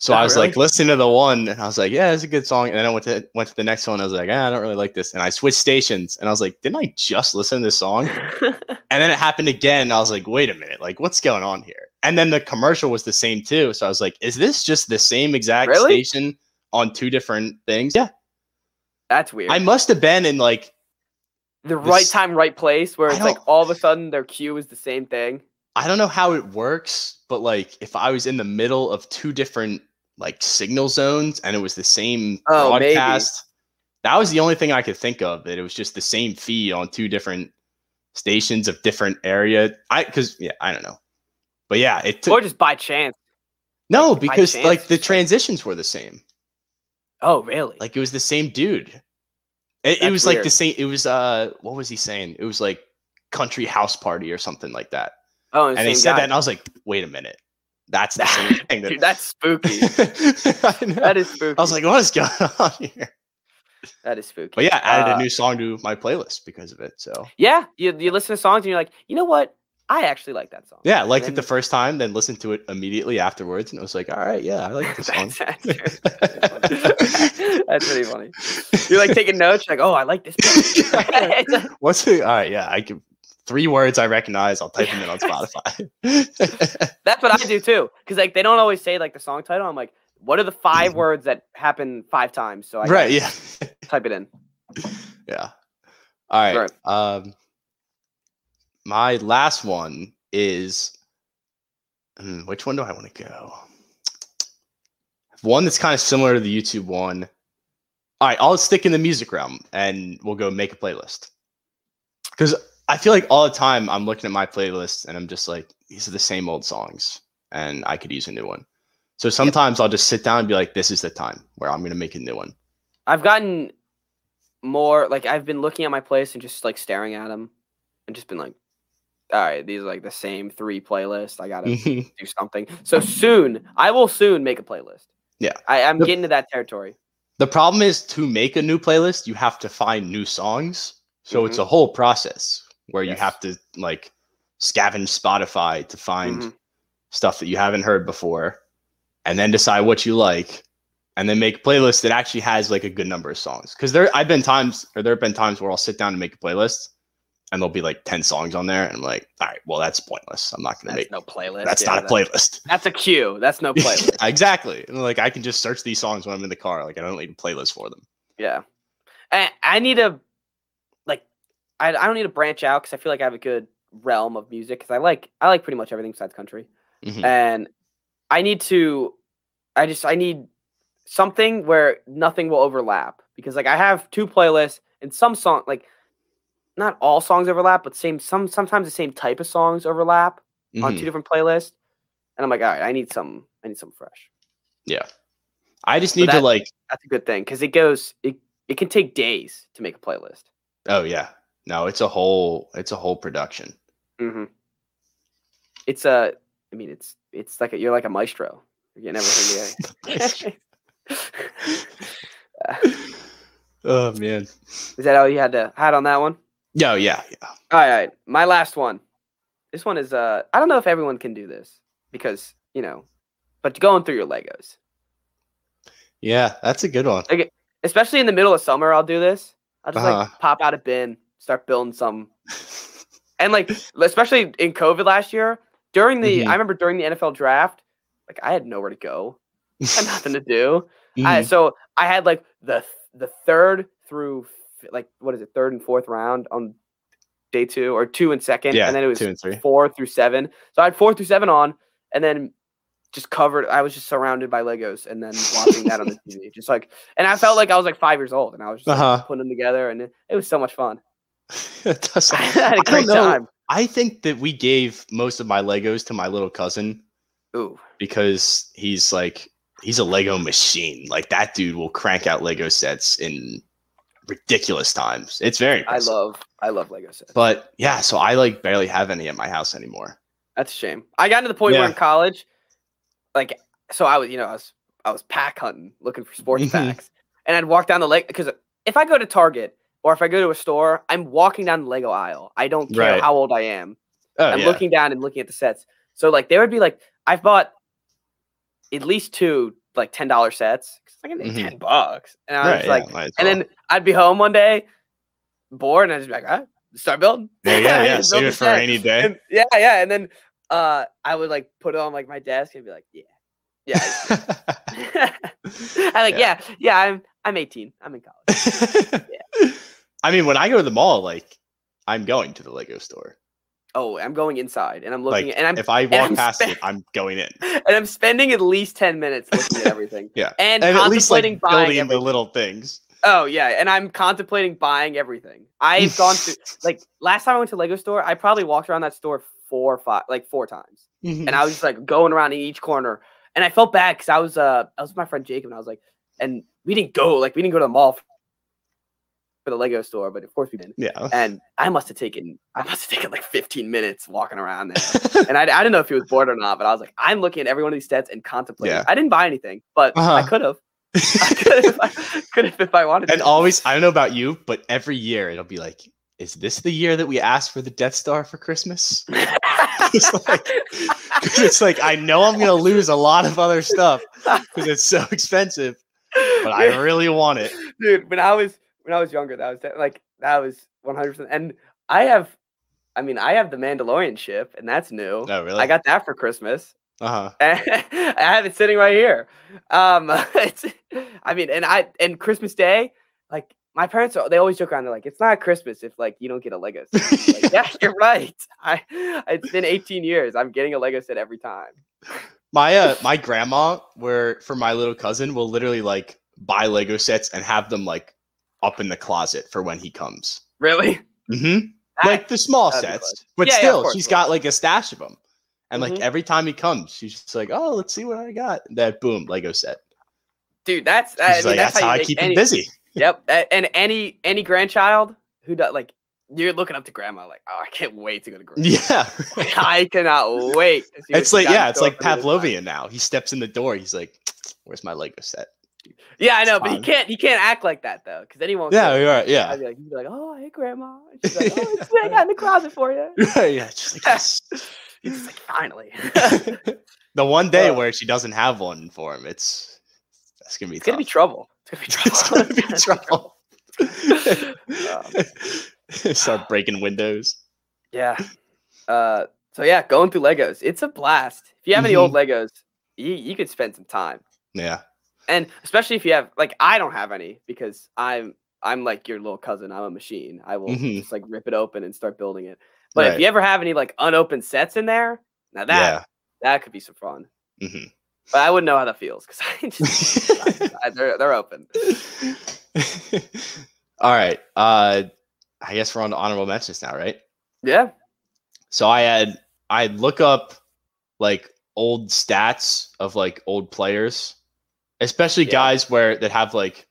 [SPEAKER 2] So
[SPEAKER 1] Oh,
[SPEAKER 2] I was
[SPEAKER 1] really?
[SPEAKER 2] like listening to the one, and I was like, "Yeah, it's a good song." And then I went to went to the next one. I was like, ah, "I don't really like this," and I switched stations, and I was like, "Didn't I just listen to this song?" [LAUGHS] And then it happened again. I was like, wait a minute, like what's going on here? And then the commercial was the same too. So I was like, is this just the same exact
[SPEAKER 1] Really?
[SPEAKER 2] station on two different things? Yeah.
[SPEAKER 1] that's weird.
[SPEAKER 2] I must have been in like
[SPEAKER 1] the right time, right place, where it's like all of a sudden their cue is the same thing.
[SPEAKER 2] I don't know how it works, but like if I was in the middle of two different like signal zones and it was the same
[SPEAKER 1] Oh, maybe.
[SPEAKER 2] broadcast, that was the only thing I could think of. That it was just the same feed on two different stations of different area. I because yeah, I don't know, but yeah, it took
[SPEAKER 1] or just by chance.
[SPEAKER 2] no
[SPEAKER 1] by
[SPEAKER 2] because
[SPEAKER 1] chance,
[SPEAKER 2] like the transitions were the same.
[SPEAKER 1] Oh, really?
[SPEAKER 2] Like it was the same dude. It, it was like the same. It was uh, what was he saying? It was like country house party or something like that.
[SPEAKER 1] oh,
[SPEAKER 2] And he said that, and I was like, wait a minute, that's the same [LAUGHS] thing. That,
[SPEAKER 1] Dude, that's spooky. [LAUGHS]
[SPEAKER 2] I, know.
[SPEAKER 1] that is spooky.
[SPEAKER 2] I was like, what is going on here?
[SPEAKER 1] that is spooky.
[SPEAKER 2] But yeah, added
[SPEAKER 1] Uh,
[SPEAKER 2] a new song to my playlist because of it. So
[SPEAKER 1] Yeah, you you listen to songs and you're like, you know what? I actually like that song.
[SPEAKER 2] yeah, I liked it the first time, then listened to it immediately afterwards, and I was like, all right, yeah, I like this [LAUGHS] song.
[SPEAKER 1] that's, pretty funny. You're like taking notes, like, oh, I like this. part."
[SPEAKER 2] What's the all right? Yeah, I can three words I recognize. I'll type them in on [LAUGHS] Spotify. [LAUGHS]
[SPEAKER 1] that's what I do too, because like they don't always say like the song title. I'm like, what are the 5
[SPEAKER 2] Mhm.
[SPEAKER 1] words that happen five times? So I
[SPEAKER 2] right? Yeah. [LAUGHS]
[SPEAKER 1] type it in.
[SPEAKER 2] Yeah. All right.
[SPEAKER 1] Right.
[SPEAKER 2] Um, my last one is hmm, which one do I want to go? One that's kind of similar to the YouTube one. All right, I'll stick in the music realm and we'll go make a playlist. Because I feel like all the time I'm looking at my playlist and I'm just like, these are the same old songs and I could use a new one. So sometimes I'll just sit down and be like, this is the time where I'm going to make a new one.
[SPEAKER 1] I've gotten more like I've been looking at my playlist and just like staring at them and just been like, all right, these are like the same three playlists. I gotta [LAUGHS]
[SPEAKER 2] Mhm.
[SPEAKER 1] do something. So soon, I will soon make a playlist.
[SPEAKER 2] Yeah.
[SPEAKER 1] I, I'm
[SPEAKER 2] The-
[SPEAKER 1] getting to that territory.
[SPEAKER 2] The problem is to make a new playlist, you have to find new songs. So it's a whole process where you have to like scavenge Spotify to find
[SPEAKER 1] Mhm.
[SPEAKER 2] stuff that you haven't heard before and then decide what you like and then make a playlist that actually has like a good number of songs. Cause there I've been times or there have been times where I'll sit down and make a playlist and there'll be like 10 songs on there and I'm like, all right, well that's pointless. I'm not gonna
[SPEAKER 1] That's
[SPEAKER 2] make
[SPEAKER 1] no playlist.
[SPEAKER 2] that's
[SPEAKER 1] Yeah,
[SPEAKER 2] not a
[SPEAKER 1] that-
[SPEAKER 2] playlist.
[SPEAKER 1] That's a queue. That's no [LAUGHS] playlist.
[SPEAKER 2] exactly. And, like I can just search these songs when I'm in the car. Like I don't need a playlist for them.
[SPEAKER 1] yeah. And I need like I, I don't need to branch out because I feel like I have a good realm of music because I like I like pretty much everything besides country.
[SPEAKER 2] Mhm.
[SPEAKER 1] and I need to I just I need something where nothing will overlap because like I have two playlists and some song like not all songs overlap but same some sometimes the same type of songs overlap on
[SPEAKER 2] Mhm.
[SPEAKER 1] two different playlists and I'm like all right I need some I need some fresh
[SPEAKER 2] Yeah. I just need to
[SPEAKER 1] that-
[SPEAKER 2] like
[SPEAKER 1] that's a good thing because it goes it it can take days to make a playlist
[SPEAKER 2] oh yeah. No, it's a whole it's a whole production.
[SPEAKER 1] mm-hmm. it's a I mean it's it's like a, you're like a maestro you're getting everything [LAUGHS] together. [LAUGHS]
[SPEAKER 2] oh man.
[SPEAKER 1] Is that all you had to had on that one?
[SPEAKER 2] Yeah, yeah, yeah.
[SPEAKER 1] All right, my last one. This one is uh I don't know if everyone can do this because, you know, but going through your Legos.
[SPEAKER 2] Yeah, that's a good one.
[SPEAKER 1] Especially in the middle of summer, I'll do this. I'll just like
[SPEAKER 2] Uh-huh.
[SPEAKER 1] pop out a bin, start building some [LAUGHS] and like especially in COVID last year, during the
[SPEAKER 2] Mhm.
[SPEAKER 1] I remember during the NFL draft, like I had nowhere to go. [LAUGHS] I had nothing to do. I,
[SPEAKER 2] Mhm.
[SPEAKER 1] so I had like the the third through like what is it, third and fourth round on day two or two and second,
[SPEAKER 2] Yeah,
[SPEAKER 1] and then it was
[SPEAKER 2] two and three.
[SPEAKER 1] four through seven. So I had four through seven on, and then just covered. I was just surrounded by Legos, and then watching that on the [LAUGHS] TV, just like, and I felt like I was like five years old, and I was just
[SPEAKER 2] Uh-huh.
[SPEAKER 1] putting them together, and it, it was so much fun. [LAUGHS]
[SPEAKER 2] It does- [LAUGHS]
[SPEAKER 1] I had a great
[SPEAKER 2] don't know.
[SPEAKER 1] time.
[SPEAKER 2] I think that we gave most of my Legos to my little cousin
[SPEAKER 1] Ooh,
[SPEAKER 2] because he's like he's a Lego machine. Like that dude will crank out Lego sets in ridiculous times. It's very
[SPEAKER 1] I love I love Lego sets.
[SPEAKER 2] But yeah, so I like barely have any at my house anymore.
[SPEAKER 1] That's a shame. I got to the point where
[SPEAKER 2] Yeah.
[SPEAKER 1] in college, like, so I was, you know, I was, I was pack hunting, looking for sports
[SPEAKER 2] Mhm.
[SPEAKER 1] packs, and I'd walk down the lake because if I go to Target or if I go to a store, I'm walking down the Lego aisle. I don't care
[SPEAKER 2] Right.
[SPEAKER 1] how old I am.
[SPEAKER 2] Oh
[SPEAKER 1] I'm
[SPEAKER 2] yeah.
[SPEAKER 1] looking down and looking at the sets. So like, there would be like, I've bought at least two like ten dollar sets. It's like
[SPEAKER 2] Mhm.
[SPEAKER 1] ten bucks, and I was
[SPEAKER 2] Right,
[SPEAKER 1] like,
[SPEAKER 2] as
[SPEAKER 1] and
[SPEAKER 2] well.
[SPEAKER 1] then I'd be home one day, bored, and I'd just be like, right, start building. [LAUGHS]
[SPEAKER 2] yeah, yeah, yeah. [LAUGHS] Save it for
[SPEAKER 1] set.
[SPEAKER 2] a rainy day.
[SPEAKER 1] And- yeah, yeah. And then uh I would like put it on like my desk and be like, yeah. Yeah. I'm [LAUGHS] like, yeah. yeah, I'm I'm 18. I'm in college.
[SPEAKER 2] I mean, when I go to the mall, like I'm going to the Lego store.
[SPEAKER 1] Oh, I'm going inside and I'm looking
[SPEAKER 2] Like
[SPEAKER 1] and I'm
[SPEAKER 2] if I walk past
[SPEAKER 1] spe-
[SPEAKER 2] it, I'm going in. [LAUGHS]
[SPEAKER 1] and I'm spending at least ten minutes looking at [LAUGHS] everything.
[SPEAKER 2] Yeah.
[SPEAKER 1] and,
[SPEAKER 2] And at least like
[SPEAKER 1] contemplating buying
[SPEAKER 2] building the little things.
[SPEAKER 1] Oh yeah, and I'm contemplating buying everything. I've gone to [LAUGHS] like last time I went to Lego store, I probably walked around that store four or five like four times. and I was just like going around in each corner, and I felt bad because I was uh I was with my friend Jacob, and I was like, and we didn't go like we didn't go to the mall for the Lego store, but of course we didn't.
[SPEAKER 2] yeah.
[SPEAKER 1] And I must have taken I must have taken like 15 minutes walking around there, [LAUGHS] and I, I didn't know if he was bored or not, but I was like, I'm looking at every one of these sets and contemplating.
[SPEAKER 2] Yeah.
[SPEAKER 1] I didn't buy anything, but I
[SPEAKER 2] Uh-huh.
[SPEAKER 1] could have. [LAUGHS] I could have. I could have if I wanted.
[SPEAKER 2] and
[SPEAKER 1] to.
[SPEAKER 2] always, I don't know about you, but every year it'll be like, is this the year that we asked for the Death Star for Christmas? [LAUGHS] it's like, it's like I know I'm gonna lose a lot of other stuff because it's so expensive, but I really want it.
[SPEAKER 1] dude when i was when i was younger that was de- like that was 100% and i have i mean i have the mandalorian ship and that's new.
[SPEAKER 2] Oh, really?
[SPEAKER 1] i got that for christmas.
[SPEAKER 2] Uh huh. [LAUGHS]
[SPEAKER 1] i have it sitting right here. Um [LAUGHS] it's i mean and i and christmas day like my parents are, they always joke around they're like it's not christmas if like you don't get a lego [LAUGHS] set. Like, yeah you're right. I it's been 18 years. I'm getting a lego set every time.
[SPEAKER 2] My uh, my grandma, where for my little cousin, will literally like buy Lego sets and have them like up in the closet for when he comes.
[SPEAKER 1] really
[SPEAKER 2] Mm-hmm.
[SPEAKER 1] I-
[SPEAKER 2] Like the small sets, but
[SPEAKER 1] Yeah, yeah,
[SPEAKER 2] still,
[SPEAKER 1] course,
[SPEAKER 2] she's got like a stash of them. And like
[SPEAKER 1] Mhm.
[SPEAKER 2] every time he comes, she's just like, "Oh, let's see what I got." That boom, Lego set.
[SPEAKER 1] dude that's
[SPEAKER 2] She's
[SPEAKER 1] I mean,
[SPEAKER 2] like,
[SPEAKER 1] that's,
[SPEAKER 2] "That's how
[SPEAKER 1] you
[SPEAKER 2] I keep
[SPEAKER 1] any-
[SPEAKER 2] him busy." [LAUGHS]
[SPEAKER 1] Yep. And any any grandchild who does like you're looking up to grandma like, oh, I can't wait to go to [LAUGHS] grandma.
[SPEAKER 2] Yeah,
[SPEAKER 1] I cannot wait.
[SPEAKER 2] It's like yeah, it's like
[SPEAKER 1] for me this time.
[SPEAKER 2] Pavlovian now. He steps in the door. He's like, "Where's my Lego set?"
[SPEAKER 1] Yeah, I know,
[SPEAKER 2] It's
[SPEAKER 1] but he can't he can't act like that though, because then he won't.
[SPEAKER 2] Yeah, you're right. Yeah,
[SPEAKER 1] I'd be like, he'd be like, oh, hey, grandma. And she's like, oh, it's [LAUGHS] what I got in the closet for you. [LAUGHS]
[SPEAKER 2] yeah. Just like, [LAUGHS] yes.
[SPEAKER 1] He's just like, finally.
[SPEAKER 2] the one day
[SPEAKER 1] Uh,
[SPEAKER 2] where she doesn't have one for him, it's that's gonna be
[SPEAKER 1] it's gonna be trouble. It's
[SPEAKER 2] It's
[SPEAKER 1] gonna
[SPEAKER 2] gonna
[SPEAKER 1] be
[SPEAKER 2] be
[SPEAKER 1] trouble.
[SPEAKER 2] trouble.
[SPEAKER 1] Um,
[SPEAKER 2] Start breaking windows.
[SPEAKER 1] yeah. Uh, so yeah, going through Legos, it's a blast. If you have any
[SPEAKER 2] Mm-hmm.
[SPEAKER 1] old Legos, you, you could spend some time.
[SPEAKER 2] Yeah.
[SPEAKER 1] And especially if you have like I don't have any because I'm I'm like your little cousin. I'm a machine. I will
[SPEAKER 2] Mhm.
[SPEAKER 1] just like rip it open and start building it. But if you ever have any like unopened sets in there, now that
[SPEAKER 2] Yeah.
[SPEAKER 1] that could be some fun.
[SPEAKER 2] hmm
[SPEAKER 1] But I wouldn't know how that feels because [LAUGHS] I just I- they're they're open. [LAUGHS]
[SPEAKER 2] All right. Uh I guess we're on to honorable mentions now, right?
[SPEAKER 1] Yeah,
[SPEAKER 2] So I had I'd look up like old stats of like old players, especially
[SPEAKER 1] Yeah.
[SPEAKER 2] guys where that have like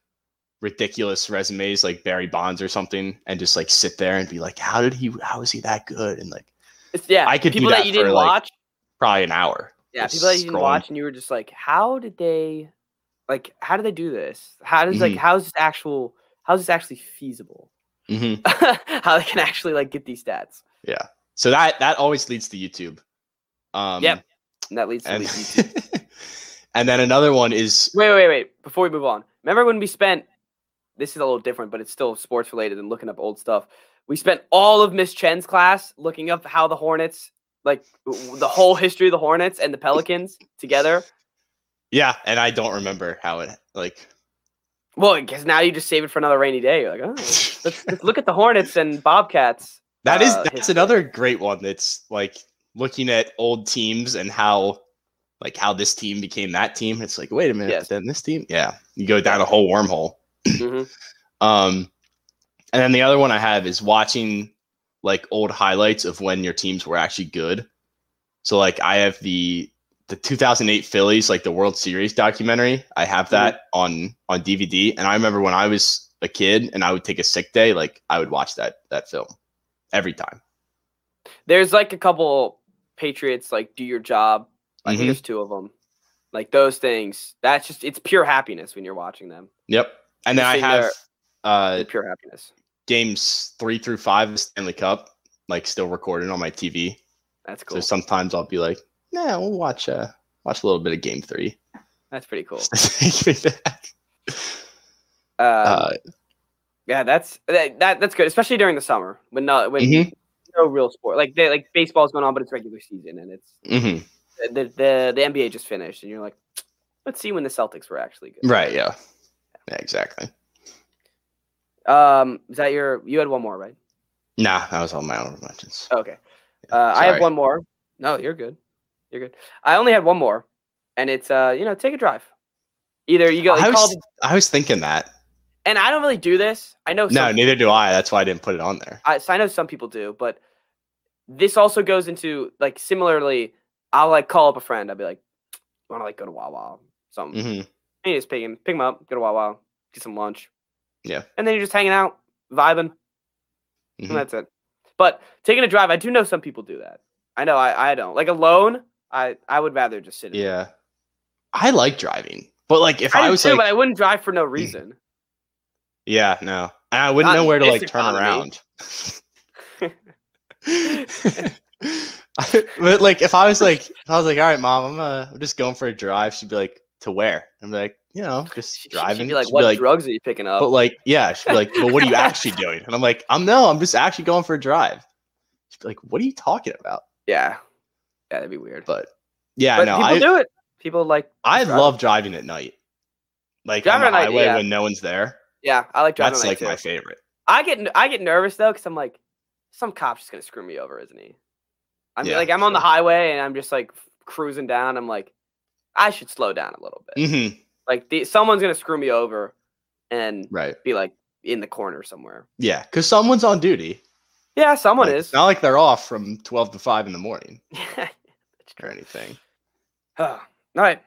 [SPEAKER 2] ridiculous resumes like Barry Bonds or something, and just like sit there and be like, how did he? How is he that good? And like
[SPEAKER 1] it's, yeah.
[SPEAKER 2] I could do
[SPEAKER 1] people
[SPEAKER 2] that
[SPEAKER 1] that you didn't
[SPEAKER 2] like,
[SPEAKER 1] watch.
[SPEAKER 2] probably an hour.
[SPEAKER 1] Yeah, people that you didn't
[SPEAKER 2] scrolling.
[SPEAKER 1] watch, and you were just like, how did they, like, how did they do this? How does like
[SPEAKER 2] Mhm.
[SPEAKER 1] how's this actual? How's this actually feasible?
[SPEAKER 2] hmm [LAUGHS]
[SPEAKER 1] how they can actually like get these stats?
[SPEAKER 2] Yeah. So that that always leads to YouTube. Um,
[SPEAKER 1] Yep. And that leads to
[SPEAKER 2] And,
[SPEAKER 1] YouTube. [LAUGHS]
[SPEAKER 2] and then another one is
[SPEAKER 1] Wait, wait, wait. Before we move on, remember when we spent? This is a little different, but it's still sports related and looking up old stuff. We spent all of Miss Chen's class looking up how the Hornets, like the whole history of the Hornets and the Pelicans together.
[SPEAKER 2] yeah, and I don't remember how it like.
[SPEAKER 1] Well, because now you just save it for another rainy day. You're like, oh, let's, let's look at the Hornets and Bobcats.
[SPEAKER 2] That is
[SPEAKER 1] uh,
[SPEAKER 2] that's
[SPEAKER 1] history.
[SPEAKER 2] another great one. That's like looking at old teams and how like how this team became that team. It's like, wait a minute,
[SPEAKER 1] Yes.
[SPEAKER 2] then this team, yeah, you go down a whole wormhole.
[SPEAKER 1] Mhm. [CLEARS THROAT]
[SPEAKER 2] Um, and then the other one I have is watching like old highlights of when your teams were actually good. So like I have the the 2008 Phillies like the World Series documentary. I have that on on DVD, and I remember when I was a kid and I would take a sick day, like I would watch that that film every time.
[SPEAKER 1] There's like a couple Patriots like do your job. I
[SPEAKER 2] Mhm.
[SPEAKER 1] think there's two of them. Like those things. That's just it's pure happiness when you're watching them.
[SPEAKER 2] Yep. And then I have uh
[SPEAKER 1] pure happiness.
[SPEAKER 2] games three through five of Stanley Cup, like still recorded on my TV.
[SPEAKER 1] That's cool.
[SPEAKER 2] So sometimes I'll be like, nah, we'll watch uh watch a little bit of game three.
[SPEAKER 1] That's pretty cool.
[SPEAKER 2] Take me back.
[SPEAKER 1] Uh,
[SPEAKER 2] Uh,
[SPEAKER 1] yeah, that's that, that that's good, especially during the summer when no when
[SPEAKER 2] Mhm.
[SPEAKER 1] no real sport like they like baseball's going on, but it's regular season and it's
[SPEAKER 2] mhm.
[SPEAKER 1] The the the NBA just finished, and you're like, let's see when the Celtics were actually good.
[SPEAKER 2] Right, yeah. Yeah, exactly.
[SPEAKER 1] Um, is that your? You had one more, right?
[SPEAKER 2] Nah, that was all my honorable mentions.
[SPEAKER 1] Okay. Uh, I have one more. No, you're good. You're good. I only had one more, and it's uh, you know, take a drive. Either you go,
[SPEAKER 2] I
[SPEAKER 1] you
[SPEAKER 2] was,
[SPEAKER 1] the-
[SPEAKER 2] I was thinking that.
[SPEAKER 1] and I don't really do this. I know.
[SPEAKER 2] No, neither do I. That's why I didn't put it on there.
[SPEAKER 1] I, so I know some people do, but this also goes into like similarly. I'll like call up a friend. I'll be like, "Want to like go to Wawa, something?"
[SPEAKER 2] Mm-hmm.
[SPEAKER 1] And you just pick him, pick him up, go to Wawa, get some lunch.
[SPEAKER 2] Yeah.
[SPEAKER 1] And then you're just hanging out, vibing,
[SPEAKER 2] Mhm.
[SPEAKER 1] and that's it. But taking a drive, I do know some people do that. I know I, I don't. Like alone, I I would rather just sit.
[SPEAKER 2] Yeah. I like driving, but like if
[SPEAKER 1] I,
[SPEAKER 2] I, was
[SPEAKER 1] too,
[SPEAKER 2] like,
[SPEAKER 1] but I wouldn't drive for no reason.
[SPEAKER 2] yeah, no, and I wouldn't
[SPEAKER 1] Not
[SPEAKER 2] know where to like turn
[SPEAKER 1] economy.
[SPEAKER 2] around. [LAUGHS] [LAUGHS] [LAUGHS] [LAUGHS] but like if I was like, if I was like, all right, mom, I'm uh, I'm just going for a drive. She'd be like, to where? I'm like, you know, just driving.
[SPEAKER 1] She'd be like,
[SPEAKER 2] She'd
[SPEAKER 1] "What drugs are you picking up?"
[SPEAKER 2] But like, yeah, she'd be like, but what are you actually [LAUGHS] doing? And I'm like, I'm no, I'm just actually going for a drive. She'd be like, what are you talking about?
[SPEAKER 1] yeah, yeah, that'd be weird.
[SPEAKER 2] But yeah,
[SPEAKER 1] but
[SPEAKER 2] no,
[SPEAKER 1] people
[SPEAKER 2] I
[SPEAKER 1] do it. People like.
[SPEAKER 2] I
[SPEAKER 1] driving.
[SPEAKER 2] love driving at night. Like
[SPEAKER 1] Driving
[SPEAKER 2] on the
[SPEAKER 1] at night,
[SPEAKER 2] highway
[SPEAKER 1] yeah.
[SPEAKER 2] when no one's there.
[SPEAKER 1] Yeah, I like driving.
[SPEAKER 2] That's
[SPEAKER 1] at night
[SPEAKER 2] like
[SPEAKER 1] too.
[SPEAKER 2] my favorite.
[SPEAKER 1] I get I get nervous though because I'm like, some cop's just gonna screw me over, isn't he? I mean,
[SPEAKER 2] Yeah,
[SPEAKER 1] like I'm on the highway and I'm just like cruising down. I'm like, I should slow down a little bit.
[SPEAKER 2] hmm
[SPEAKER 1] Like the, someone's gonna screw me over and
[SPEAKER 2] Right.
[SPEAKER 1] be like in the corner somewhere.
[SPEAKER 2] Yeah, because someone's on duty.
[SPEAKER 1] Yeah, someone
[SPEAKER 2] Like,
[SPEAKER 1] is.
[SPEAKER 2] Not like they're off from twelve to five in the morning [LAUGHS] or anything. [SIGHS]
[SPEAKER 1] All right,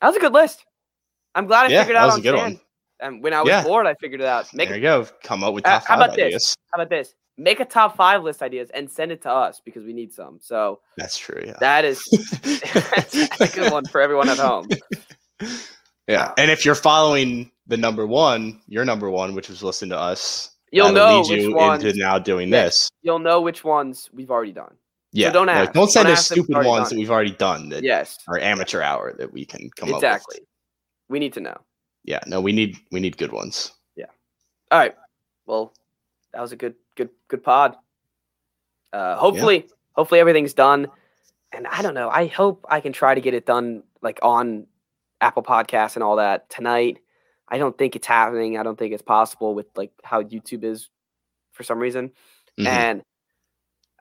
[SPEAKER 1] that was a good list. I'm glad I
[SPEAKER 2] Yeah,
[SPEAKER 1] figured
[SPEAKER 2] that
[SPEAKER 1] out
[SPEAKER 2] was a
[SPEAKER 1] on
[SPEAKER 2] good
[SPEAKER 1] sand.
[SPEAKER 2] one.
[SPEAKER 1] And when I was
[SPEAKER 2] Yeah.
[SPEAKER 1] bored, I figured it out. Make
[SPEAKER 2] there
[SPEAKER 1] a,
[SPEAKER 2] you go. Come up with
[SPEAKER 1] Uh, how
[SPEAKER 2] five
[SPEAKER 1] about this? how about this? Make a top five list ideas and send it to us because we need some. So
[SPEAKER 2] That's true. Yeah.
[SPEAKER 1] that is that's [LAUGHS] [LAUGHS] a good one for everyone at home. [LAUGHS]
[SPEAKER 2] Yeah, and if you're following the number one, your number one, which was listen to us,
[SPEAKER 1] You'll know
[SPEAKER 2] lead
[SPEAKER 1] which
[SPEAKER 2] you
[SPEAKER 1] ones.
[SPEAKER 2] into now doing this.
[SPEAKER 1] You'll know which ones we've already done.
[SPEAKER 2] Yeah,
[SPEAKER 1] don't
[SPEAKER 2] like, don't send
[SPEAKER 1] Don't
[SPEAKER 2] us
[SPEAKER 1] ask
[SPEAKER 2] stupid ones
[SPEAKER 1] done.
[SPEAKER 2] that we've already done that
[SPEAKER 1] Yes,
[SPEAKER 2] are amateur hour that we can come up
[SPEAKER 1] exactly. We need to know.
[SPEAKER 2] Yeah, no, we need we need good ones. Yeah.
[SPEAKER 1] All right. Well, that was a good, good, good pod. Uh, hopefully, hopefully everything's done. And I don't know. I hope I can try to get it done like on Apple Podcasts and all that tonight. I don't think it's happening. I don't think it's possible with like how YouTube is for some reason.
[SPEAKER 2] Mhm.
[SPEAKER 1] And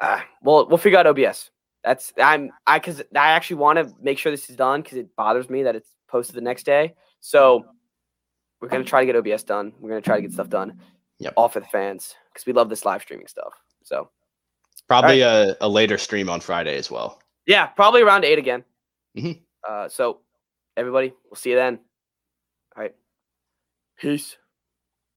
[SPEAKER 1] uh, we'll we'll figure out OBS. That's I'm I because I actually want to make sure this is done because it bothers me that it's posted the next day. So we're gonna try to get OBS done. We're gonna try to get stuff done.
[SPEAKER 2] Yep.
[SPEAKER 1] All for the fans because we love this live streaming stuff. So
[SPEAKER 2] Probably a, a later stream on Friday as well.
[SPEAKER 1] yeah, probably around eight again.
[SPEAKER 2] Mhm.
[SPEAKER 1] Uh, so everybody, we'll see you then. All right. Peace.